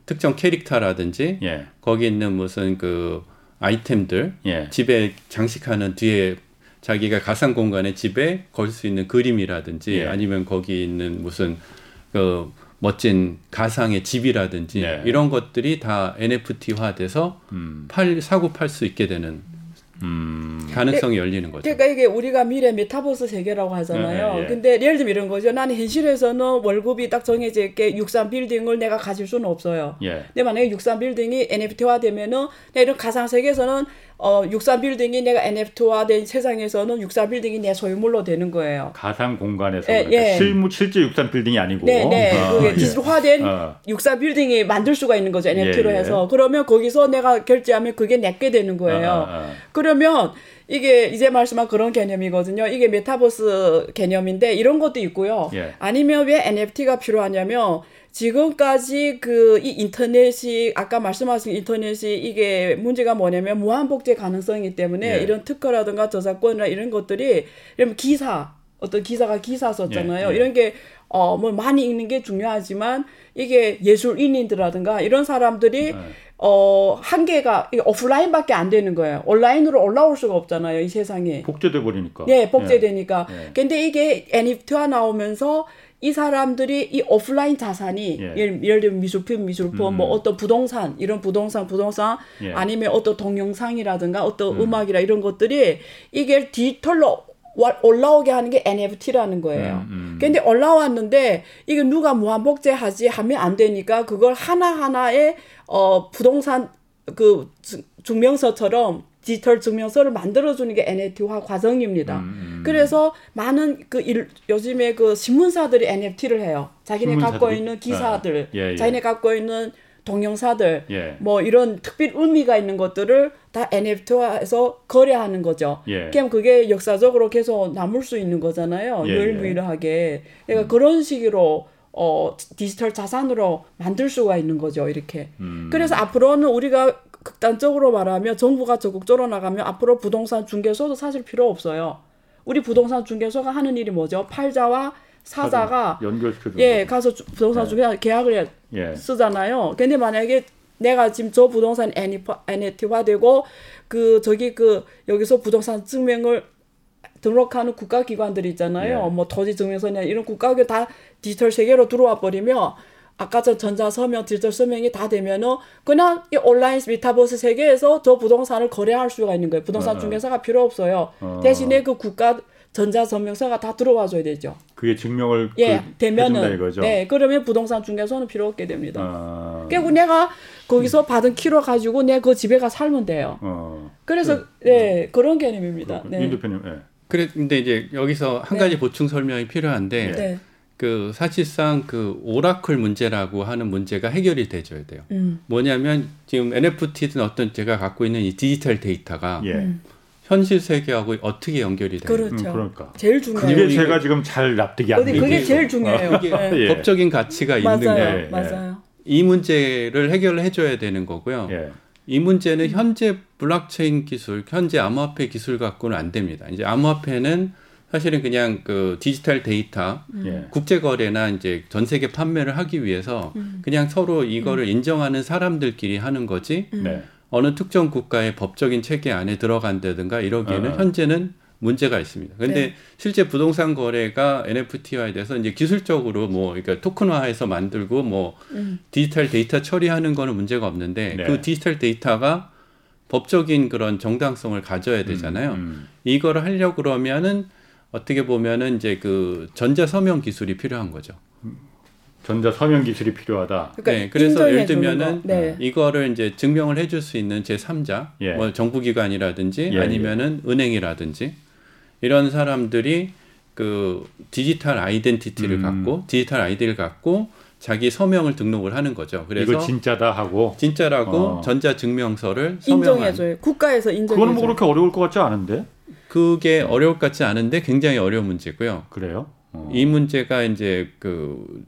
Speaker 4: 특정 캐릭터라든지 예. 거기 있는 무슨 그 아이템들 예. 집에 장식하는 뒤에 자기가 가상 공간에 집에 걸 수 있는 그림이라든지 예. 아니면 거기 있는 무슨 그 멋진 가상의 집이라든지 예. 이런 것들이 다 NFT화돼서 음. 팔 사고 팔 수 있게 되는 음. 가능성이 열리는 거죠.
Speaker 3: 그러니까 이게 우리가 미래 메타버스 세계라고 하잖아요. 네, 네, 근데 예를 들면 이런 거죠. 나는 현실에서는 월급이 딱 정해져 있게 63 빌딩을 내가 가질 수는 없어요. 예. 근데 만약에 63 빌딩이 NFT화 되면은 이런 가상 세계에서는 어, 63 빌딩이 내가 NFT화된 세상에서는 63 빌딩이 내 소유물로 되는 거예요.
Speaker 1: 가상 공간에서 예, 예. 실무 실제 63 빌딩이 아니고
Speaker 3: 네, 네. 어, 그게 디지털화된 어. 63 빌딩이 만들 수가 있는 거죠. NFT로 예, 예, 해서. 그러면 거기서 내가 결제하면 그게 내게 되는 거예요. 아, 아, 아. 그러면 이게 이제 말씀한 그런 개념이거든요. 이게 메타버스 개념인데 이런 것도 있고요. 예. 아니면 왜 NFT가 필요하냐면 지금까지 그 이 인터넷이 아까 말씀하신 인터넷이 이게 문제가 뭐냐면 무한 복제 가능성이기 때문에 예. 이런 특허라든가 저작권이나 이런 것들이 이런 기사 어떤 기사가 기사 썼잖아요. 예. 예. 이런 게 어 뭐 많이 읽는 게 중요하지만 이게 예술인인들라든가 이런 사람들이 예. 어, 한계가 오프라인밖에 안 되는 거예요. 온라인으로 올라올 수가 없잖아요, 이 세상에.
Speaker 1: 복제돼 버리니까.
Speaker 3: 네, 복제되니까. 예. 근데 이게 NFT가 나오면서 이 사람들이 이 오프라인 자산이 예. 예를, 예를 들면 미술품, 미술품, 뭐 음. 뭐 어떤 부동산, 이런 부동산, 부동산 예. 아니면 어떤 동영상이라든가 어떤 음. 악이라 이런 것들이 이게 디지털로 올라오게 하는 게 NFT라는 거예요. 음, 음. 근데 올라왔는데 이게 누가 무한 복제하지 하면 안 되니까 그걸 하나 하나의 어 부동산 그 증명서처럼 디지털 증명서를 만들어주는 게 NFT화 과정입니다. 음, 음. 그래서 많은 그 일, 요즘에 그 신문사들이 NFT를 해요. 자기네 신문사들이? 갖고 있는 기사들, 아, 예, 예. 자기네 갖고 있는 동영사들, 예. 뭐 이런 특별 의미가 있는 것들을 다 NFT화해서 거래하는 거죠. 예. 그럼 그게 역사적으로 계속 남을 수 있는 거잖아요. 예, 유일무이하게. 그러니까 음. 그런 식으로 어 디지털 자산으로 만들 수가 있는 거죠. 이렇게. 음. 그래서 앞으로는 우리가 극단적으로 말하면 정부가 적극적으로 나가면 앞으로 부동산 중개소도 사실 필요 없어요. 우리 부동산 중개소가 하는 일이 뭐죠? 팔자와 사자가 연결시켜 예 가서 부동산 예. 중개 계약을 예. 쓰잖아요. 근데 만약에 내가 지금 저 부동산 NFT화 되고 그 저기 그 여기서 부동산 증명을 등록하는 국가기관들 있잖아요. 예. 뭐 토지 증명서냐 이런 국가기관 다 디지털 세계로 들어와 버리면 아까 전 전자 서명, 디지털 서명이 다 되면은 그냥 이 온라인 메타버스 세계에서 저 부동산을 거래할 수가 있는 거예요. 부동산 어. 중개사가 필요 없어요. 어. 대신에 그 국가 전자 서명서가 다 들어와 줘야 되죠.
Speaker 1: 그게 증명을
Speaker 3: 예, 그, 되면은 이거죠? 네, 그러면 부동산 중개소는 필요 없게 됩니다. 어. 그리고 내가 거기서 받은 키로 가지고 내가 그 집에 가 살면 돼요. 어. 그래서 그, 네, 그런 개념입니다. 네.
Speaker 1: 임 대표님. 네.
Speaker 4: 그래 근데 이제 여기서 한 가지 네. 보충 설명이 필요한데 네. 그 사실상 그 oracle 문제라고 하는 문제가 해결이 돼줘야 돼요. 음. 뭐냐면 지금 NFT든 어떤 제가 갖고 있는 이 디지털 데이터가 예. 음. 현실 세계하고 어떻게 연결이 돼요?
Speaker 3: 그렇죠.
Speaker 1: 음, 그러니까.
Speaker 3: 제일 중요해요.
Speaker 1: 그게 제가 지금 잘 납득이 안 돼요.
Speaker 3: 그게 제일 중요해요.
Speaker 4: 이게 예. 법적인 가치가 있는
Speaker 3: 거예요. 맞아요.
Speaker 4: 이 문제를 해결을 해줘야 되는 거고요. 예. 이 문제는 음. 현재 블록체인 기술, 현재 암호화폐 기술 갖고는 안 됩니다. 이제 암호화폐는 사실은 그냥 그 디지털 데이터 음. 예. 국제 거래나 이제 전 세계 판매를 하기 위해서 음. 그냥 서로 이거를 음. 인정하는 사람들끼리 하는 거지 음. 네. 어느 특정 국가의 법적인 체계 안에 들어간다든가 이러기에는 어. 현재는 문제가 있습니다. 근데 네. 실제 부동산 거래가 NFT화에 대해서 이제 기술적으로 뭐 그러니까 토큰화해서 만들고 뭐 음. 디지털 데이터 처리하는 거는 문제가 없는데 네. 그 디지털 데이터가 법적인 그런 정당성을 가져야 되잖아요. 음, 음. 이거를 하려고 그러면은 어떻게 보면은 이제 그 전자 서명 기술이 필요한 거죠.
Speaker 1: 전자 서명 기술이 필요하다.
Speaker 4: 그러니까 네, 그래서 예를 들면은 네. 이거를 이제 증명을 해줄 수 있는 제 3자, 예. 뭐 정부기관이라든지 예, 아니면은 예. 은행이라든지 이런 사람들이 그 digital identity를 음. 갖고 디지털 아이디를 갖고 자기 서명을 등록을 하는 거죠.
Speaker 1: 그래서 이거 진짜다 하고
Speaker 4: 진짜라고 어. 전자 증명서를
Speaker 3: 인정해줘요. 국가에서 인정해줘요.
Speaker 1: 그거는 뭐 그렇게 어려울 것 같지 않은데?
Speaker 4: 그게 어려울 것 같지 않은데 굉장히 어려운 문제고요.
Speaker 1: 그래요?
Speaker 4: 어. 이 문제가 이제 그,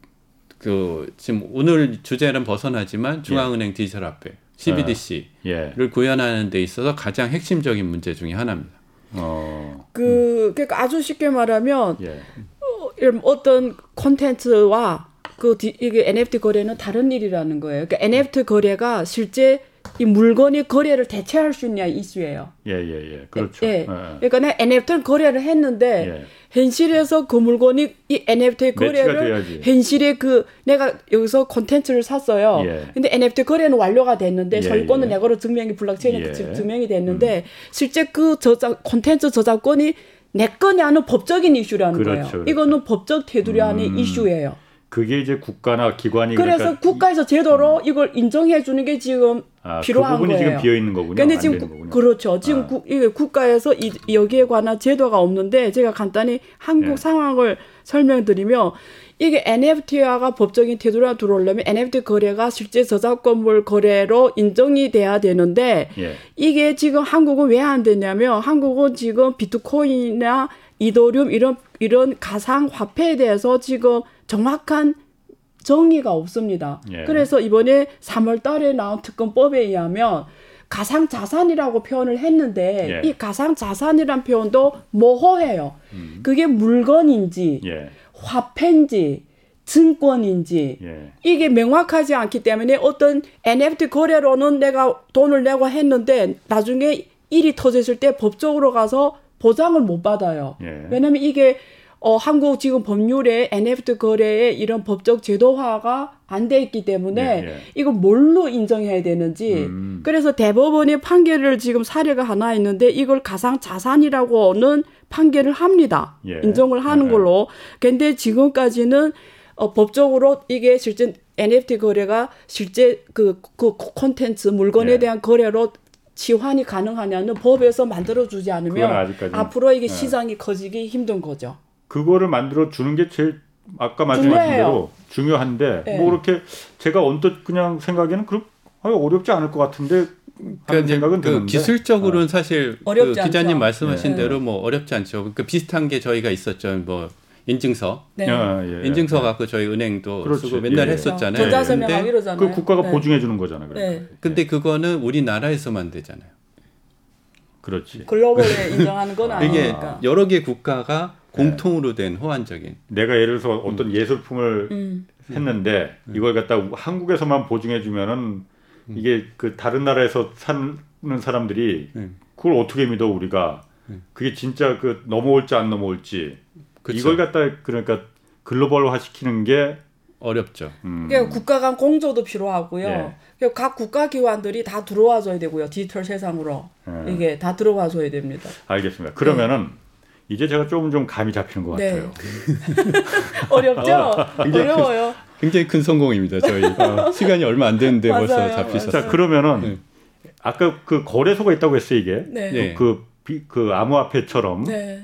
Speaker 4: 그, 지금 오늘 주제는 벗어나지만 중앙은행 예. 디지털 화폐, CBDC를 예. 예. 구현하는 데 있어서 가장 핵심적인 문제 중의 하나입니다.
Speaker 3: 어. 그, 그러니까 아주 쉽게 말하면, 예. 어, 어떤 콘텐츠와 그 디, 이게 NFT 거래는 다른 일이라는 거예요. 그러니까 NFT 거래가 실제 이 물건이 거래를 대체할 수 있냐 이슈예요.
Speaker 1: 예, 예, 예. 그렇죠.
Speaker 3: 예. 예. 그러니까 내가 NFT를 거래를 했는데 예. 현실에서 그 물건이 이 NFT 거래를 현실에 그 내가 여기서 콘텐츠를 샀어요. 예. 근데 NFT 거래는 완료가 됐는데 예, 소유권은 예. 내거로 증명이 블록체인에 예. 증명이 됐는데 음. 실제 그 저작 콘텐츠 저작권이 내 거냐는 법적인 이슈라는 그렇죠, 거예요. 그렇죠. 이거는 법적 테두리 안의 음. 이슈예요.
Speaker 1: 그게 이제 국가나 기관이
Speaker 3: 그래서 그러니까 국가에서 제도로 음. 이걸 인정해 주는 게 지금 아, 그 필요한 그 부분이
Speaker 1: 거예요. 지금 비어 있는 거군요.
Speaker 3: 근데 지금 구, 그렇죠. 지금 아. 국, 이게 국가에서 이, 여기에 관한 제도가 없는데 제가 간단히 한국 네. 상황을 설명드리면 이게 NFT화가 법적인 테두리가 들어오려면 NFT 거래가 실제 저작권물 거래로 인정이 돼야 되는데 예. 이게 지금 한국은 왜 안 되냐면 한국은 지금 비트코인이나 이더리움 이런 이런 가상 화폐에 대해서 지금 정확한 정의가 없습니다. 예. 그래서 이번에 3월 달에 나온 특검법에 의하면 가상 자산이라고 표현을 했는데 예. 이 가상 자산이란 표현도 모호해요. 음. 그게 물건인지 예. 화폐인지 증권인지 예. 이게 명확하지 않기 때문에 어떤 NFT 거래로는 내가 돈을 내고 했는데 나중에 일이 터졌을 때 법적으로 가서 보장을 못 받아요. 예. 왜냐하면 이게 어, 한국 지금 법률에 NFT 거래에 이런 법적 제도화가 안 돼 있기 때문에 예, 예. 이거 뭘로 인정해야 되는지 음. 그래서 대법원의 판결을 지금 사례가 하나 있는데 이걸 가상 자산이라고는 판결을 합니다. 예. 인정을 하는 예. 걸로. 근데 지금까지는 어, 법적으로 이게 실제 NFT 거래가 실제 그, 그 콘텐츠 물건에 예. 대한 거래로 치환이 가능하냐는 법에서 만들어주지 않으면 앞으로 이게 예. 시장이 커지기 힘든 거죠.
Speaker 1: 그거를 만들어 주는 게 제일 아까 말씀하신 대로 중요한데 네. 뭐 그렇게 제가 언뜻 그냥 생각에는 그 어렵지 않을 것 같은데 그러니까 생각은 그 드는데.
Speaker 4: 기술적으로는 어. 사실 그 기자님 말씀하신 네. 대로 뭐 어렵지 않죠. 그 비슷한 게 저희가 있었죠. 뭐 인증서, 네. 아, 예, 인증서 예. 갖고 저희 은행도 그렇지. 쓰고 맨날 예. 했었잖아요.
Speaker 3: 전자서명하고 이러잖아요.
Speaker 1: 그 국가가 네. 보증해 주는 거잖아요.
Speaker 3: 네.
Speaker 4: 근데 그거는 우리나라에서만 되잖아요.
Speaker 1: 그렇지.
Speaker 3: 글로벌에 인정하는 건 아니니까. 이게
Speaker 4: 여러 개 국가가 공통으로 된 호환적인.
Speaker 1: 내가 예를 들어서 어떤 음. 예술품을 음. 했는데 음. 이걸 갖다 한국에서만 보증해 주면은 음. 이게 그 다른 나라에서 사는 사람들이 음. 그걸 어떻게 믿어 우리가 음. 그게 진짜 그 넘어올지 안 넘어올지 그쵸. 이걸 갖다 그러니까 글로벌화 시키는 게
Speaker 4: 어렵죠.
Speaker 3: 음. 그러니까 국가 간 공조도 필요하고요. 예. 그러니까 각 국가 기관들이 다 들어와줘야 되고요. 디지털 세상으로 예. 이게 다 들어와줘야 됩니다.
Speaker 1: 알겠습니다. 그러면은 네. 이제 제가 조금 좀 감이 잡히는 것 네. 같아요.
Speaker 3: 어렵죠? 어, 어려워요.
Speaker 4: 굉장히 큰 성공입니다. 저희 어, 시간이 얼마 안 됐는데 벌써 잡히셨어요.
Speaker 1: 자 그러면은 네. 아까 그 거래소가 있다고 했어요 이게 네. 네. 그, 그, 그 암호화폐처럼 네.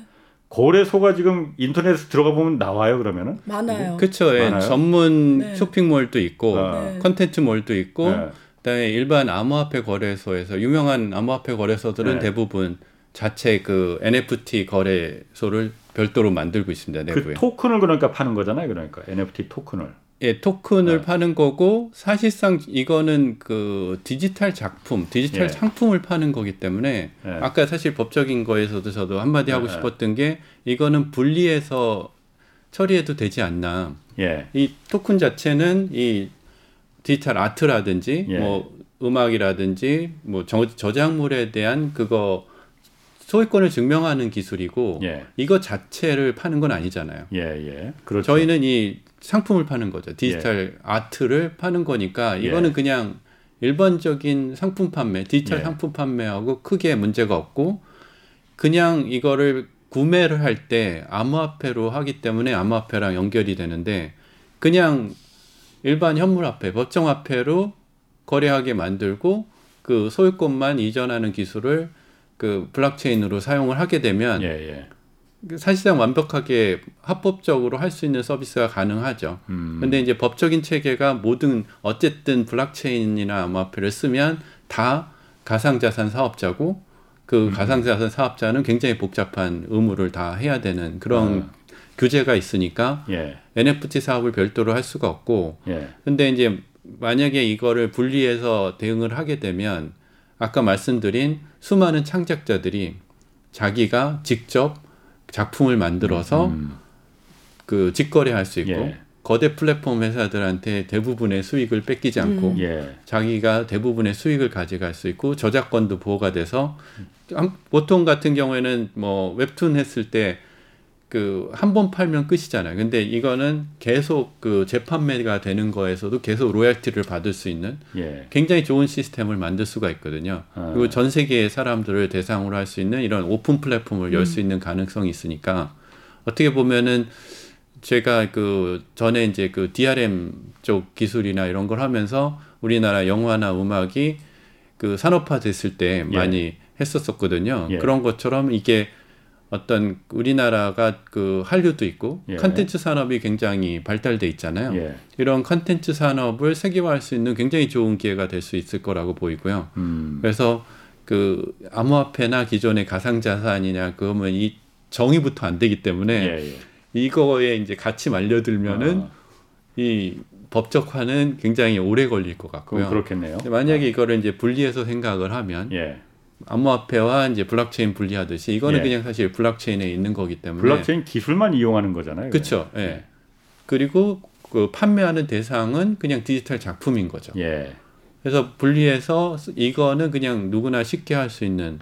Speaker 1: 거래소가 지금 인터넷에 들어가 보면 나와요 그러면은
Speaker 3: 많아요.
Speaker 4: 그렇죠. 예, 전문 네. 쇼핑몰도 있고 네. 컨텐츠몰도 있고 네. 그다음에 일반 암호화폐 거래소에서 유명한 암호화폐 거래소들은 네. 대부분 자체 그 NFT 거래소를 별도로 만들고 있습니다. 그 내부에.
Speaker 1: 그 토큰을 그러니까 파는 거잖아요. 그러니까 NFT 토큰을.
Speaker 4: 예, 토큰을 네. 파는 거고 사실상 이거는 그 디지털 작품, 디지털 예. 상품을 파는 거기 때문에 예. 아까 사실 법적인 거에서도 저도 한마디 하고 예. 싶었던 게 이거는 분리해서 처리해도 되지 않나. 예. 이 토큰 자체는 이 디지털 아트라든지 예. 뭐 음악이라든지 뭐 저, 저작물에 대한 그거 소유권을 증명하는 기술이고 예. 이거 자체를 파는 건 아니잖아요.
Speaker 1: 예, 예. 그렇죠.
Speaker 4: 저희는 이 상품을 파는 거죠. 디지털 예. 아트를 파는 거니까 예. 이거는 그냥 일반적인 상품 판매, 디지털 예. 상품 판매하고 크게 문제가 없고 그냥 이거를 구매를 할 때 암호화폐로 하기 때문에 암호화폐랑 연결이 되는데 그냥 일반 현물화폐, 법정화폐로 거래하게 만들고 그 소유권만 이전하는 기술을 그 블록체인으로 사용을 하게 되면 예, 예. 그 사실상 완벽하게 합법적으로 할 수 있는 서비스가 가능하죠. 음. 근데 이제 법적인 체계가 모든 어쨌든 블록체인이나 암호화폐를 쓰면 다 가상자산 사업자고 그 음. 가상자산 사업자는 굉장히 복잡한 의무를 다 해야 되는 그런 아. 규제가 있으니까 예. NFT 사업을 별도로 할 수가 없고 예. 근데 이제 만약에 이거를 분리해서 대응을 하게 되면 아까 말씀드린 수많은 창작자들이 자기가 직접 작품을 만들어서 음. 그 직거래할 수 있고 예. 거대 플랫폼 회사들한테 대부분의 수익을 뺏기지 않고 음. 예. 자기가 대부분의 수익을 가져갈 수 있고 저작권도 보호가 돼서 보통 같은 경우에는 뭐 웹툰 했을 때 그 한 번 팔면 끝이잖아요. 근데 이거는 계속 그 재판매가 되는 거에서도 계속 로열티를 받을 수 있는 예. 굉장히 좋은 시스템을 만들 수가 있거든요. 아. 그리고 전 세계의 사람들을 대상으로 할 수 있는 이런 오픈 플랫폼을 열수 음. 있는 가능성이 있으니까 어떻게 보면은 제가 그 전에 이제 그 DRM 쪽 기술이나 이런 걸 하면서 우리나라 영화나 음악이 그 산업화 됐을 때 예. 많이 했었었거든요. 예. 그런 것처럼 이게 어떤 우리나라가 그 한류도 있고 예. 컨텐츠 산업이 굉장히 발달돼 있잖아요. 예. 이런 컨텐츠 산업을 세계화할 수 있는 굉장히 좋은 기회가 될 수 있을 거라고 보이고요. 음. 그래서 그 암호화폐나 기존의 가상 자산이냐 그러면 이 정의부터 안 되기 때문에 예, 예. 이거에 이제 같이 말려들면은 아. 이 법적화는 굉장히 오래 걸릴 것 같고요.
Speaker 1: 그렇겠네요.
Speaker 4: 만약에 아. 이거를 이제 분리해서 생각을 하면 예. 암호화폐와 이제 블록체인 분리하듯이 이거는 예. 그냥 사실 블록체인에 있는 거기 때문에
Speaker 1: 블록체인 기술만 이용하는 거잖아요.
Speaker 4: 그렇죠. 예. 예. 그리고 그 판매하는 대상은 그냥 디지털 작품인 거죠. 예. 그래서 분리해서 이거는 그냥 누구나 쉽게 할 수 있는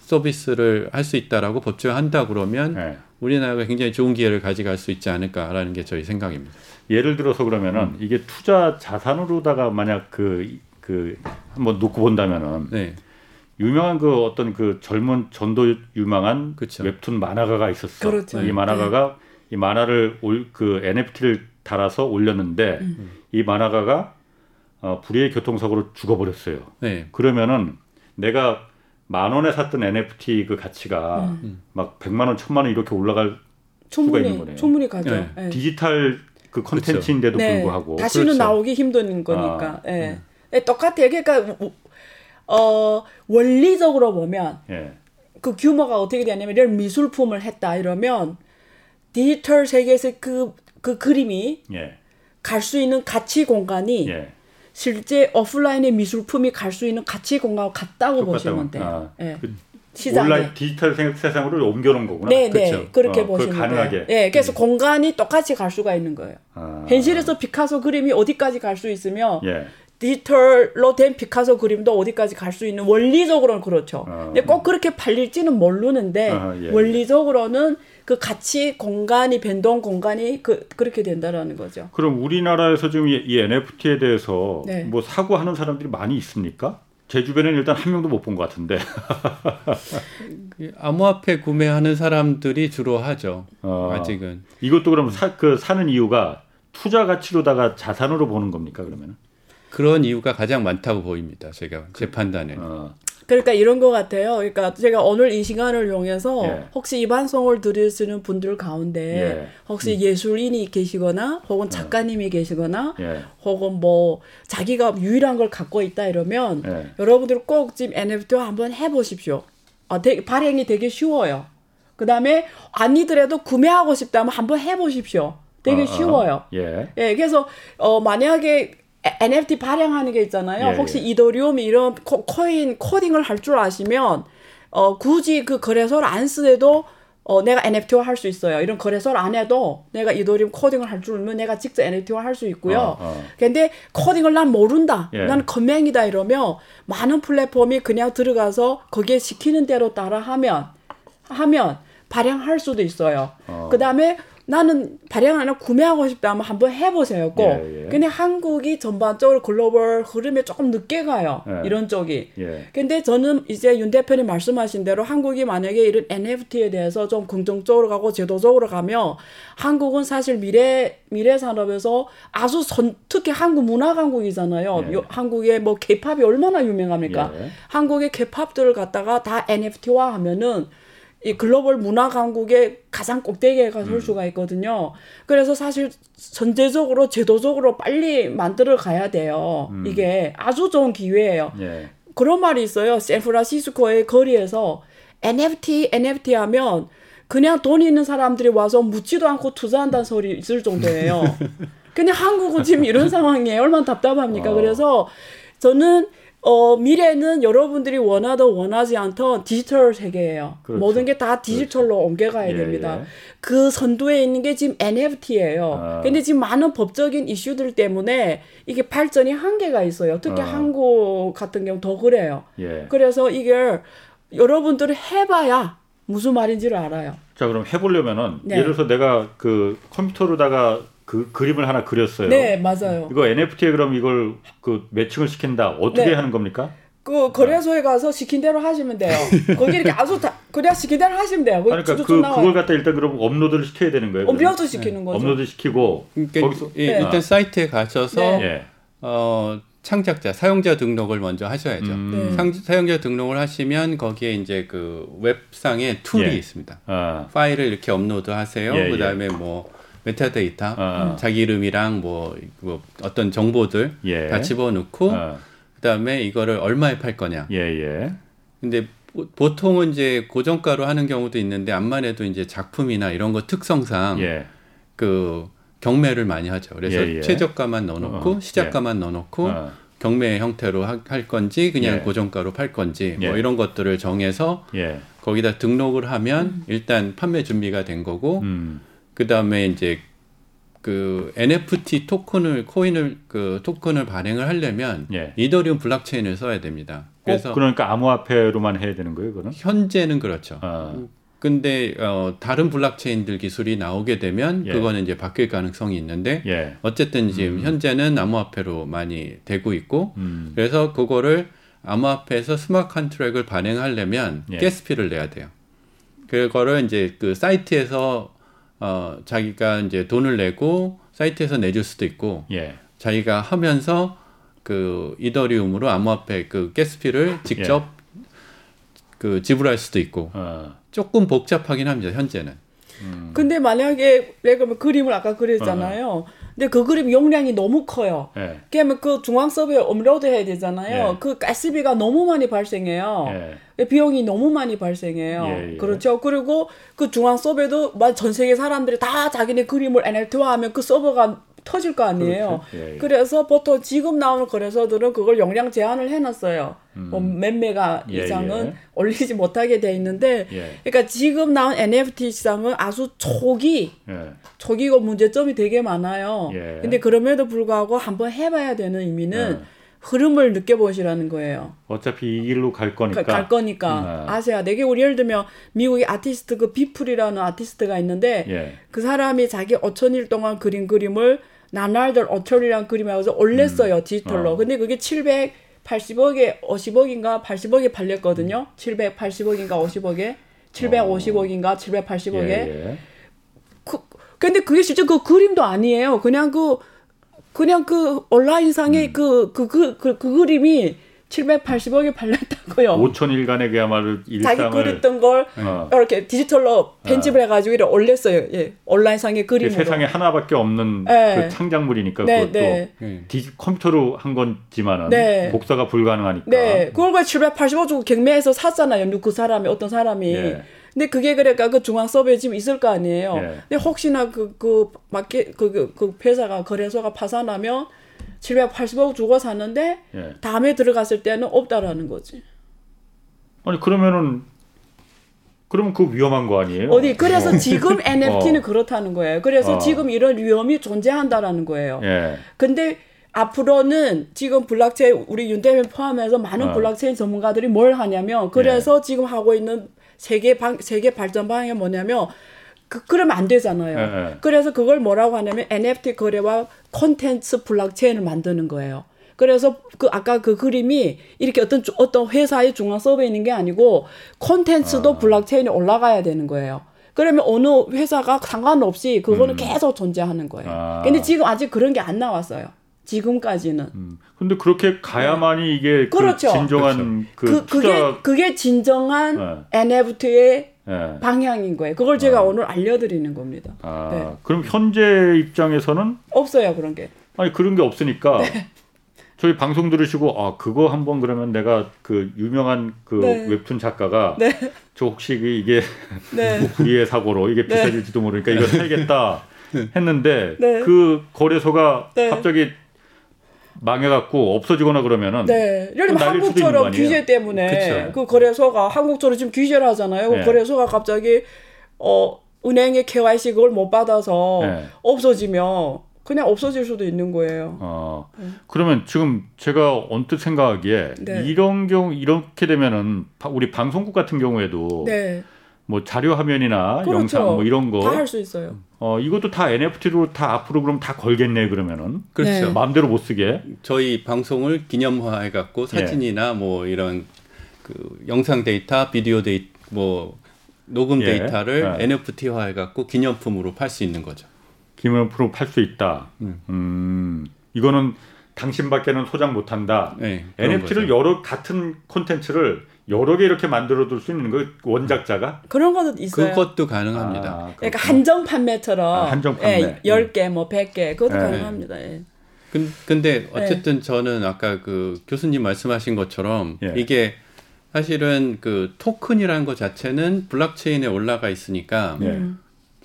Speaker 4: 서비스를 할 수 있다라고 법제화한다 그러면 예. 우리나라가 굉장히 좋은 기회를 가져갈 수 있지 않을까라는 게 저희 생각입니다.
Speaker 1: 예를 들어서 그러면은 음. 이게 투자 자산으로다가 만약 그, 그, 한번 놓고 본다면은 네. 유명한 그 어떤 그 젊은 전도 유망한 그쵸. 웹툰 만화가가 있었어. 그렇죠. 이 만화가가 네. 이 만화를 올 그 NFT를 달아서 올렸는데 음. 이 만화가가 어, 불의의 교통사고로 죽어버렸어요. 네. 그러면은 내가 만 원에 샀던 NFT 그 가치가 음. 막 백만 원, 천만 원 이렇게 올라갈 충분히, 수가 있는 거네요.
Speaker 3: 충분히 가죠. 네.
Speaker 1: 네. 디지털 그 컨텐츠인데도 네. 불구하고
Speaker 3: 다시는 그렇죠. 나오기 힘든 거니까. 아, 예. 네. 똑같아요. 그러니까 어 원리적으로 보면 예. 그 규모가 어떻게 되냐면 이런 미술품을 했다 이러면 디지털 세계에서 그, 그 그림이 예. 갈수 있는 가치 공간이 예. 실제 오프라인의 미술품이 갈 수 있는 가치 공간과 같다고 보시면 돼요. 아, 예. 그
Speaker 1: 시장에. 온라인 디지털 세상으로 옮겨놓은 거구나.
Speaker 3: 네, 네, 그렇죠. 그렇게 어, 보시면 가능하게. 돼요. 네, 그래서 음. 공간이 똑같이 갈 수가 있는 거예요. 아. 현실에서 피카소 그림이 어디까지 갈 수 있으며 예. 디지털로 된 피카소 그림도 어디까지 갈 수 있는 원리적으로는 그렇죠. 어. 근데 꼭 그렇게 팔릴지는 모르는데 어, 예. 원리적으로는 그 가치 공간이 변동 공간이 그 그렇게 된다라는 거죠.
Speaker 1: 그럼 우리나라에서 지금 이, 이 NFT에 대해서 네. 뭐 사고 하는 사람들이 많이 있습니까? 제 주변에는 일단 한 명도 못 본 것 같은데.
Speaker 4: 그 암호화폐 구매하는 사람들이 주로 하죠. 어, 아직은.
Speaker 1: 이것도 그럼 사, 그 사는 이유가 투자 가치로다가 자산으로 보는 겁니까 그러면?
Speaker 4: 그런 이유가 가장 많다고 보입니다. 제가 제 판단에. 어.
Speaker 3: 그러니까 이런 것 같아요. 그러니까 제가 오늘 이 시간을 이용해서 예. 혹시 이 방송을 들으시는 분들 가운데 예. 혹시 음. 예술인이 계시거나 혹은 어. 작가님이 계시거나 예. 혹은 뭐 자기가 유일한 걸 갖고 있다 이러면 예. 여러분들 꼭 지금 NFT 한번 해보십시오. 아, 되, 발행이 되게 쉬워요. 그 다음에 아니더라도 구매하고 싶다면 한번 해보십시오. 되게 어, 어. 쉬워요. 예. 예. 그래서 어 만약에 NFT 발행하는 게 있잖아요. 예, 혹시 예. 이더리움 이런 코, 코인 코딩을 할 줄 아시면 어 굳이 그 거래소를 안 쓰래도 어 내가 NFT화 할 수 있어요. 이런 거래소를 안 해도 내가 이더리움 코딩을 할 줄 알면 내가 직접 NFT화 할 수 있고요. 어, 어. 근데 코딩을 난 모른다. 예. 난 건맹이다 이러면 많은 플랫폼이 그냥 들어가서 거기에 시키는 대로 따라 하면 하면 발행할 수도 있어요. 어. 그다음에 나는 발행 하나 구매하고 싶다 하면 한번 해보세요, 꼭. 예, 예. 근데 한국이 전반적으로 글로벌 흐름에 조금 늦게 가요. 예. 이런 쪽이. 예. 근데 저는 이제 윤 대표님 말씀하신 대로 한국이 만약에 이런 NFT에 대해서 좀 긍정적으로 가고 제도적으로 가면 한국은 사실 미래, 미래 산업에서 아주 선, 특히 한국 문화 강국이잖아요. 예. 한국의 뭐 케이팝이 얼마나 유명합니까? 예. 한국의 케이팝들을 갖다가 다 NFT화 하면은 이 글로벌 문화 강국의 가장 꼭대기에 가설 음. 수가 있거든요. 그래서 사실 전제적으로 제도적으로 빨리 만들어 가야 돼요. 음. 이게 아주 좋은 기회예요. 예. 그런 말이 있어요. 샌프란시스코의 거리에서 NFT, NFT 하면 그냥 돈 있는 사람들이 와서 묻지도 않고 투자한다는 소리 있을 정도예요. 근데 한국은 지금 이런 상황이에요. 얼마나 답답합니까? 어. 그래서 저는 어, 미래는 여러분들이 원하든 원하지 않던 디지털 세계예요. 그렇죠. 모든 게 다 디지털로 그렇죠. 옮겨가야 예, 됩니다. 예. 그 선두에 있는 게 지금 NFT예요. 아. 근데 지금 많은 법적인 이슈들 때문에 이게 발전이 한계가 있어요. 특히 아. 한국 같은 경우 더 그래요. 예. 그래서 이걸 여러분들이 해봐야 무슨 말인지를 알아요.
Speaker 1: 자, 그럼 해보려면은 네. 예를 들어서 내가 그 컴퓨터로다가 그 그림을 하나 그렸어요.
Speaker 3: 네, 맞아요.
Speaker 1: 이거 NFT에 그럼 이걸 그 매칭을 시킨다. 어떻게 네. 하는 겁니까?
Speaker 3: 그 거래소에 가서 시킨 대로 하시면 돼요. 거기 이렇게 아주 다 그냥 시킨 대로 하시면 돼요.
Speaker 1: 그러니까 그 그걸 갖다 일단 그럼 업로드를 시켜야 되는 거예요.
Speaker 3: 업로드 시키는 네. 거죠.
Speaker 1: 업로드 시키고
Speaker 4: 그러니까 거기서 예, 네. 일단 사이트에 가셔서 네. 어 창작자, 사용자 등록을 먼저 하셔야죠. 음. 상, 사용자 등록을 하시면 거기에 이제 그 웹상에 tool이 예. 있습니다. 아. 파일을 이렇게 업로드 하세요. 예, 그 다음에 예. 뭐 메타데이터, 아. 자기 이름이랑 뭐, 뭐 어떤 정보들 예. 다 집어넣고 아. 그 다음에 이거를 얼마에 팔 거냐.
Speaker 1: 예, 예.
Speaker 4: 근데 보통은 이제 고정가로 하는 경우도 있는데 암만 해도 이제 작품이나 이런 거 특성상 예. 그 경매를 많이 하죠. 그래서 예, 예. 최저가만 넣어놓고 어, 시작가만 예. 넣어놓고 어. 경매 형태로 하, 할 건지 그냥 예. 고정가로 팔 건지 뭐 예. 이런 것들을 정해서 예. 거기다 등록을 하면 음. 일단 판매 준비가 된 거고 음. 그 다음에 이제 그 NFT 토큰을 코인을 그 토큰을 발행을 하려면 이더리움 블록체인을 써야 됩니다.
Speaker 1: 그래서 그러니까 암호화폐로만 해야 되는 거예요, 그는?
Speaker 4: 현재는 그렇죠. 아. 근데 어, 다른 블록체인들 기술이 나오게 되면 예. 그거는 이제 바뀔 가능성이 있는데 예. 어쨌든 지금 음. 현재는 암호화폐로 많이 되고 있고 음. 그래서 그거를 암호화폐에서 smart contract을 발행하려면 예. gas fee를 내야 돼요. 그거를 이제 그 사이트에서 어, 자기가 이제 돈을 내고 사이트에서 내줄 수도 있고 예. 자기가 하면서 그 이더리움으로 암호화폐 그 가스피를 직접 예. 그 지불할 수도 있고 어. 조금 복잡하긴 합니다. 현재는.
Speaker 3: 음. 근데 만약에 내가 뭐 그림을 아까 그렸잖아요. 어. 근데 그 그림 용량이 너무 커요. 네. 그러면 그 중앙 서버에 업로드 해야 되잖아요. 네. 그 가스비가 너무 많이 발생해요. 네. 비용이 너무 많이 발생해요. 예, 예. 그렇죠. 그리고 그 중앙 서버도 전 세계 사람들이 다 자기네 그림을 NFT화하면 그 서버가 터질 거 아니에요. 그렇죠. 예, 예. 그래서 보통 지금 나오는 거래소들은 그걸 용량 제한을 해놨어요. 음. 뭐몇 메가 예, 이상은 예. 올리지 못하게 돼 있는데, 예. 그러니까 지금 나온 NFT 시장은 아주 초기, 예. 초기고 문제점이 되게 많아요. 근데 그럼에도 불구하고 한번 해봐야 되는 의미는 흐름을 느껴보시라는 거예요.
Speaker 1: 어차피 이 길로 갈 거니까.
Speaker 3: 가, 갈 거니까. 음. 아세요. 내게 우리 예를 들면 미국의 아티스트 그 비풀이라는 아티스트가 있는데 그 사람이 자기 5천일 동안 그린 그림을 나날들 어철이랑 그림하고서 올렸어요 음. 디지털로. 어. 근데 그게 780억에 50억인가 80억에 팔렸거든요. 780억인가 50억에 750억인가 어. 780억에. 예, 예. 그 근데 그게 실제 그 그림도 아니에요. 그냥 그 그냥 그 온라인상의 음. 그, 그, 그, 그 그림이 780억이 팔렸다고요.
Speaker 1: 5천 일간의 그야말로
Speaker 3: 일상을 자기 그렸던 걸 어. 이렇게 디지털로 편집을 어. 해가지고 이렇게 올렸어요. 예. 온라인상의 그림으로.
Speaker 1: 세상에 하나밖에 없는 네. 그 창작물이니까 네, 그것도 네. 예. 디지, 컴퓨터로 한 건지만은 네. 복사가 불가능하니까.
Speaker 3: 네. 그걸 780억 주고 경매해서 샀잖아요. 그 사람이 어떤 사람이. 예. 근데 그게 그러니까 그 중앙 서버에 지금 있을 거 아니에요. 예. 근데 혹시나 그, 그, 마켓, 그, 그, 그 회사가, 거래소가 파산하면 780억 주고 샀는데 예. 다음에 들어갔을 때는 없다라는 거지.
Speaker 1: 아니 그러면은 그러면 그 위험한 거 아니에요?
Speaker 3: 어디 그래서 어. 지금 NFT는 어. 그렇다는 거예요. 그래서 어. 지금 이런 위험이 존재한다라는 거예요. 예. 근데 앞으로는 지금 블록체인 우리 윤 대표님 포함해서 많은 어. 블록체인 전문가들이 뭘 하냐면 그래서 예. 지금 하고 있는 세계 방 세계 발전 방향이 뭐냐면 그, 그러면 안 되잖아요. 네, 그래서 그걸 뭐라고 하냐면 NFT 거래와 콘텐츠 블록체인을 만드는 거예요. 그래서 그 아까 그 그림이 이렇게 어떤 어떤 회사의 중앙 서버에 있는 게 아니고 콘텐츠도 아. 블록체인에 올라가야 되는 거예요. 그러면 어느 회사가 상관없이 그거는 음. 계속 존재하는 거예요. 아. 근데 지금 아직 그런 게 안 나왔어요. 지금까지는. 음.
Speaker 1: 근데 그렇게 가야만이 네. 이게 그 그렇죠. 그 진정한 그렇죠. 그,
Speaker 3: 그 투자... 그게 그게 진정한 네. NFT의 네. 방향인 거예요. 그걸 제가 아. 오늘 알려드리는 겁니다.
Speaker 1: 아, 네. 그럼 현재 입장에서는
Speaker 3: 없어요 그런 게.
Speaker 1: 아니 그런 게 없으니까 네. 저희 방송 들으시고 아 그거 한번 그러면 내가 그 유명한 그 네. 웹툰 작가가 네. 저 혹시 이게 네. 뭐 불의의 사고로 이게 네. 비싸질지도 모르니까 이거 살겠다 했는데 그 거래소가 갑자기 망해갖고 없어지거나 그러면은
Speaker 3: 네, 예를 들면 한국처럼 규제 때문에 그쵸. 그 거래소가 한국처럼 지금 규제를 하잖아요. 네. 거래소가 갑자기 어 은행의 KYC 그걸 못 받아서 네. 없어지면 그냥 없어질 수도 있는 거예요.
Speaker 1: 어, 네. 그러면 지금 제가 언뜻 생각하기에 네. 이런 경우 이렇게 되면은 우리 방송국 같은 경우에도 네. 뭐 자료 화면이나 그렇죠. 영상 뭐 이런 거
Speaker 3: 다 할 수 있어요.
Speaker 1: 어 이것도 다 NFT로 다 앞으로 그럼 다 걸겠네 그러면은
Speaker 4: 그렇죠. 네.
Speaker 1: 마음대로 못 쓰게
Speaker 4: 저희 방송을 기념화해 갖고 사진이나 네. 뭐 이런 그 영상 데이터, 비디오 데이터 뭐 녹음 예. 데이터를 네. NFT화해 갖고 기념품으로 팔 수 있는 거죠.
Speaker 1: 기념품으로 팔 수 있다. 음. 음. 이거는 당신밖에는 소장 못 한다. 네, NFT를 거죠. 여러 같은 콘텐츠를 여러 개 이렇게 만들어둘 수 있는 거 원작자가
Speaker 3: 그런 것도 있어요.
Speaker 4: 그것도 가능합니다. 아,
Speaker 3: 그러니까 한정 판매처럼 아,
Speaker 1: 한정 판매 예,
Speaker 3: 10개 뭐 100개 그것도 네. 가능합니다. 예.
Speaker 4: 근데 어쨌든 네. 저는 아까 그 교수님 말씀하신 것처럼 예. 이게 사실은 그 토큰이라는 것 자체는 블록체인에 올라가 있으니까 예.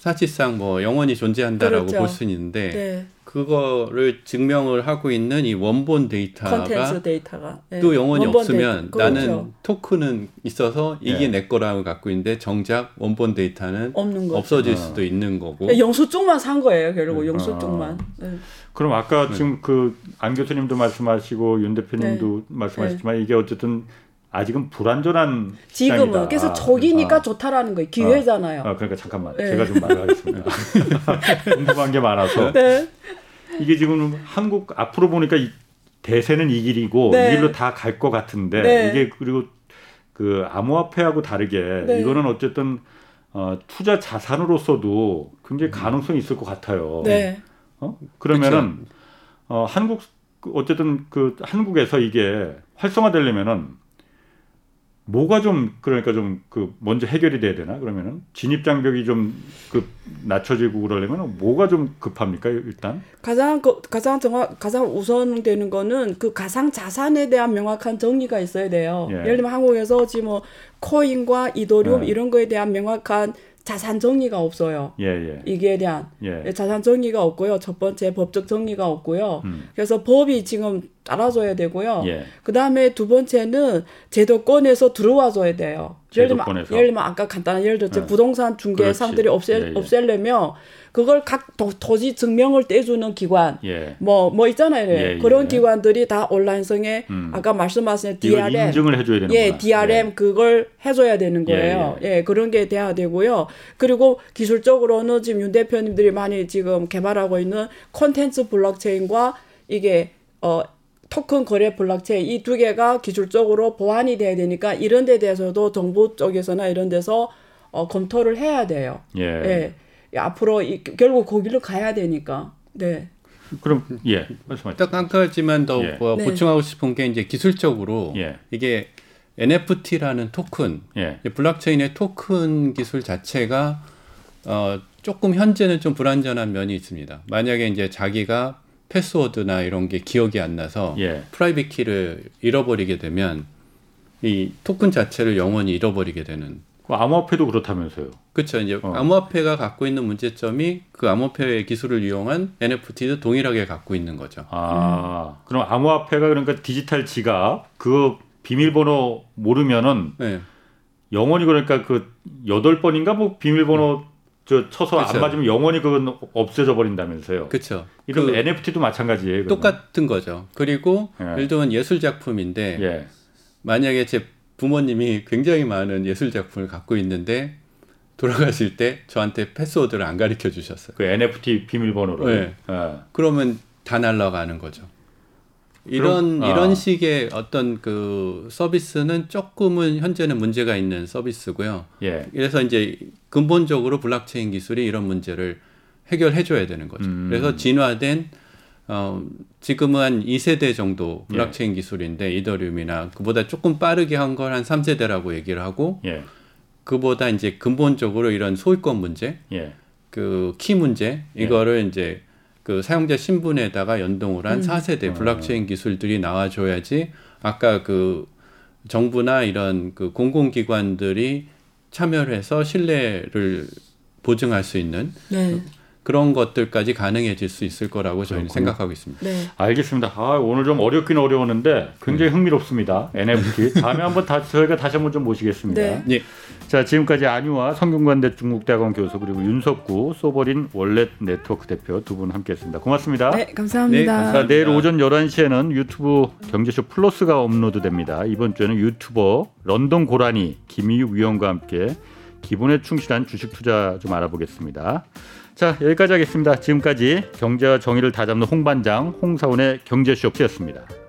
Speaker 4: 사실상 뭐 영원히 존재한다라고 그렇죠. 볼수 있는데 네. 그거를 증명을 하고 있는 이 원본 데이터가
Speaker 3: 데이터가
Speaker 4: 네. 또 영원히 없으면 데이터. 나는 그렇죠. 토큰은 있어서 이게 네. 내 거라고 갖고 있는데 정작 원본 데이터는 없어질 어. 수도 있는 거고
Speaker 3: 네, 영수 쪽만 산 거예요 결국 음. 영수 쪽만. 네.
Speaker 1: 그럼 아까 네. 지금 그 안 교수님도 말씀하시고 윤 대표님도 말씀하셨지만 이게 어쨌든 아직은 불안전한
Speaker 3: 지금은 시장이다. 그래서 적이니까 아, 좋다라는 거예요. 기회잖아요.
Speaker 1: 아, 그러니까 잠깐만 네. 제가 좀 말하겠습니다. 궁금한 게 많아서 네. 이게 지금 한국 앞으로 보니까 이 대세는 이 길이고 네. 이 길로 다 갈 것 같은데 네. 이게 그리고 그 암호화폐하고 다르게 네. 이거는 어쨌든 어, 투자 자산으로서도 굉장히 가능성이 있을 것 같아요. 네. 어? 그러면은 어, 한국 어쨌든 그 한국에서 이게 활성화되려면은 뭐가 좀 그러니까 좀 그 먼저 해결이 돼야 되나 그러면은 진입 장벽이 좀그 낮춰지고 그러려면 뭐가 좀 급합니까 일단
Speaker 3: 가장 그, 가장 정확 가장 우선되는 거는 그 가상 자산에 대한 명확한 정리가 있어야 돼요. 예. 를 들면 한국에서 지금 뭐 코인과 이더리움 예. 이런 거에 대한 명확한 자산 정리가 없어요. 예, 예. 이게 대한 예. 자산 정리가 없고요. 첫 번째 법적 정리가 없고요. 음. 그래서 법이 지금 따라줘야 되고요. 예. 그 다음에 두 번째는 제도권에서 들어와줘야 돼요. 예를 들면, 예를 들면 아까 간단한 예를 들어 네. 부동산 중개 상들이 없애, 예, 예. 없애려면 그걸 각 도, 지 증명을 떼주는 기관 뭐뭐 예. 뭐 있잖아요. 예, 그런 기관들이 다 온라인성에 음. 아까 말씀하신 DRM
Speaker 1: 인증을 해줘야 되는
Speaker 3: 예, DRM 그걸 해줘야 되는 거예요. 예, 그런 게 돼야 되고요. 그리고 기술적으로는 지금 윤 대표님들이 많이 지금 개발하고 있는 콘텐츠 블록체인과 이게 어 토큰 거래 블록체인 이 두 개가 기술적으로 보완이 돼야 되니까 이런 데 대해서도 정부 쪽에서나 이런 데서 어, 검토를 해야 돼요. 예. 예. 앞으로 이, 결국 거기로 가야 되니까. 네.
Speaker 1: 그럼 예 말씀하세요.
Speaker 4: 딱 한 가지만 더 예. 뭐 네. 보충하고 싶은 게 이제 기술적으로 예. 이게 NFT라는 토큰, 예. 블록체인의 토큰 기술 자체가 어, 조금 현재는 좀 불안전한 면이 있습니다. 만약에 이제 자기가 패스워드나 이런 게 기억이 안 나서 예. private key를 잃어버리게 되면 이 토큰 자체를 영원히 잃어버리게 되는.
Speaker 1: 그 암호화폐도 그렇다면서요?
Speaker 4: 그렇죠. 이제 어. 암호화폐가 갖고 있는 문제점이 그 암호화폐의 기술을 이용한 NFT도 동일하게 갖고 있는 거죠.
Speaker 1: 아, 음. 그럼 암호화폐가 그러니까 디지털 지갑 그 비밀번호 모르면은 네. 영원히 그러니까 그 여덟 번인가 뭐 비밀번호 음. 저 쳐서 그쵸. 안 맞으면 영원히 그건 없어져 버린다면서요.
Speaker 4: 그렇죠.
Speaker 1: 이런 그 NFT도 마찬가지예요.
Speaker 4: 그러면. 똑같은 거죠. 그리고 예. 예를 들면 예술 작품인데 예. 만약에 제 부모님이 굉장히 많은 예술 작품을 갖고 있는데 돌아가실 때 저한테 패스워드를 안 가르쳐 주셨어요.
Speaker 1: 그 NFT 비밀번호로. 네.
Speaker 4: 예. 그러면 다 날라가는 거죠. 이런 그럼, 아. 이런 식의 어떤 그 서비스는 조금은 현재는 문제가 있는 서비스고요. 예. 그래서 이제 근본적으로 블록체인 기술이 이런 문제를 해결해 줘야 되는 거죠. 음. 그래서 진화된 어 지금은 한 2세대 정도 블록체인 예. 기술인데 이더리움이나 그보다 조금 빠르게 한 걸 한 3세대라고 얘기를 하고 예. 그보다 이제 근본적으로 이런 소유권 문제, 예. 그키 문제 예. 이거를 이제 그 사용자 신분에다가 연동을 한 음. 4세대 블록체인 기술들이 나와줘야지 아까 그 정부나 이런 그 공공기관들이 참여를 해서 신뢰를 보증할 수 있는 네. 그런 것들까지 가능해질 수 있을 거라고 저희는 그렇군요. 생각하고 있습니다.
Speaker 3: 네.
Speaker 1: 알겠습니다. 아, 오늘 좀 어렵긴 어려웠는데 굉장히 네. 흥미롭습니다. NFT. 다음에 한번 다 저희가 다시 한번 좀 모시겠습니다. 네. 네. 자, 지금까지 안유와 성균관대 중국대학원 교수 그리고 윤석구 소버린 월렛 네트워크 대표 두 분 함께했습니다. 고맙습니다.
Speaker 3: 네, 감사합니다. 네, 감사합니다.
Speaker 1: 자, 내일 오전 11시에는 유튜브 경제쇼 플러스가 업로드됩니다. 이번 주에는 유튜버 런던 고라니 김희육 위원과 함께 기본에 충실한 주식 투자 좀 알아보겠습니다. 자, 여기까지 하겠습니다. 지금까지 경제와 정의를 다잡는 홍반장 홍사원의 경제쇼였습니다.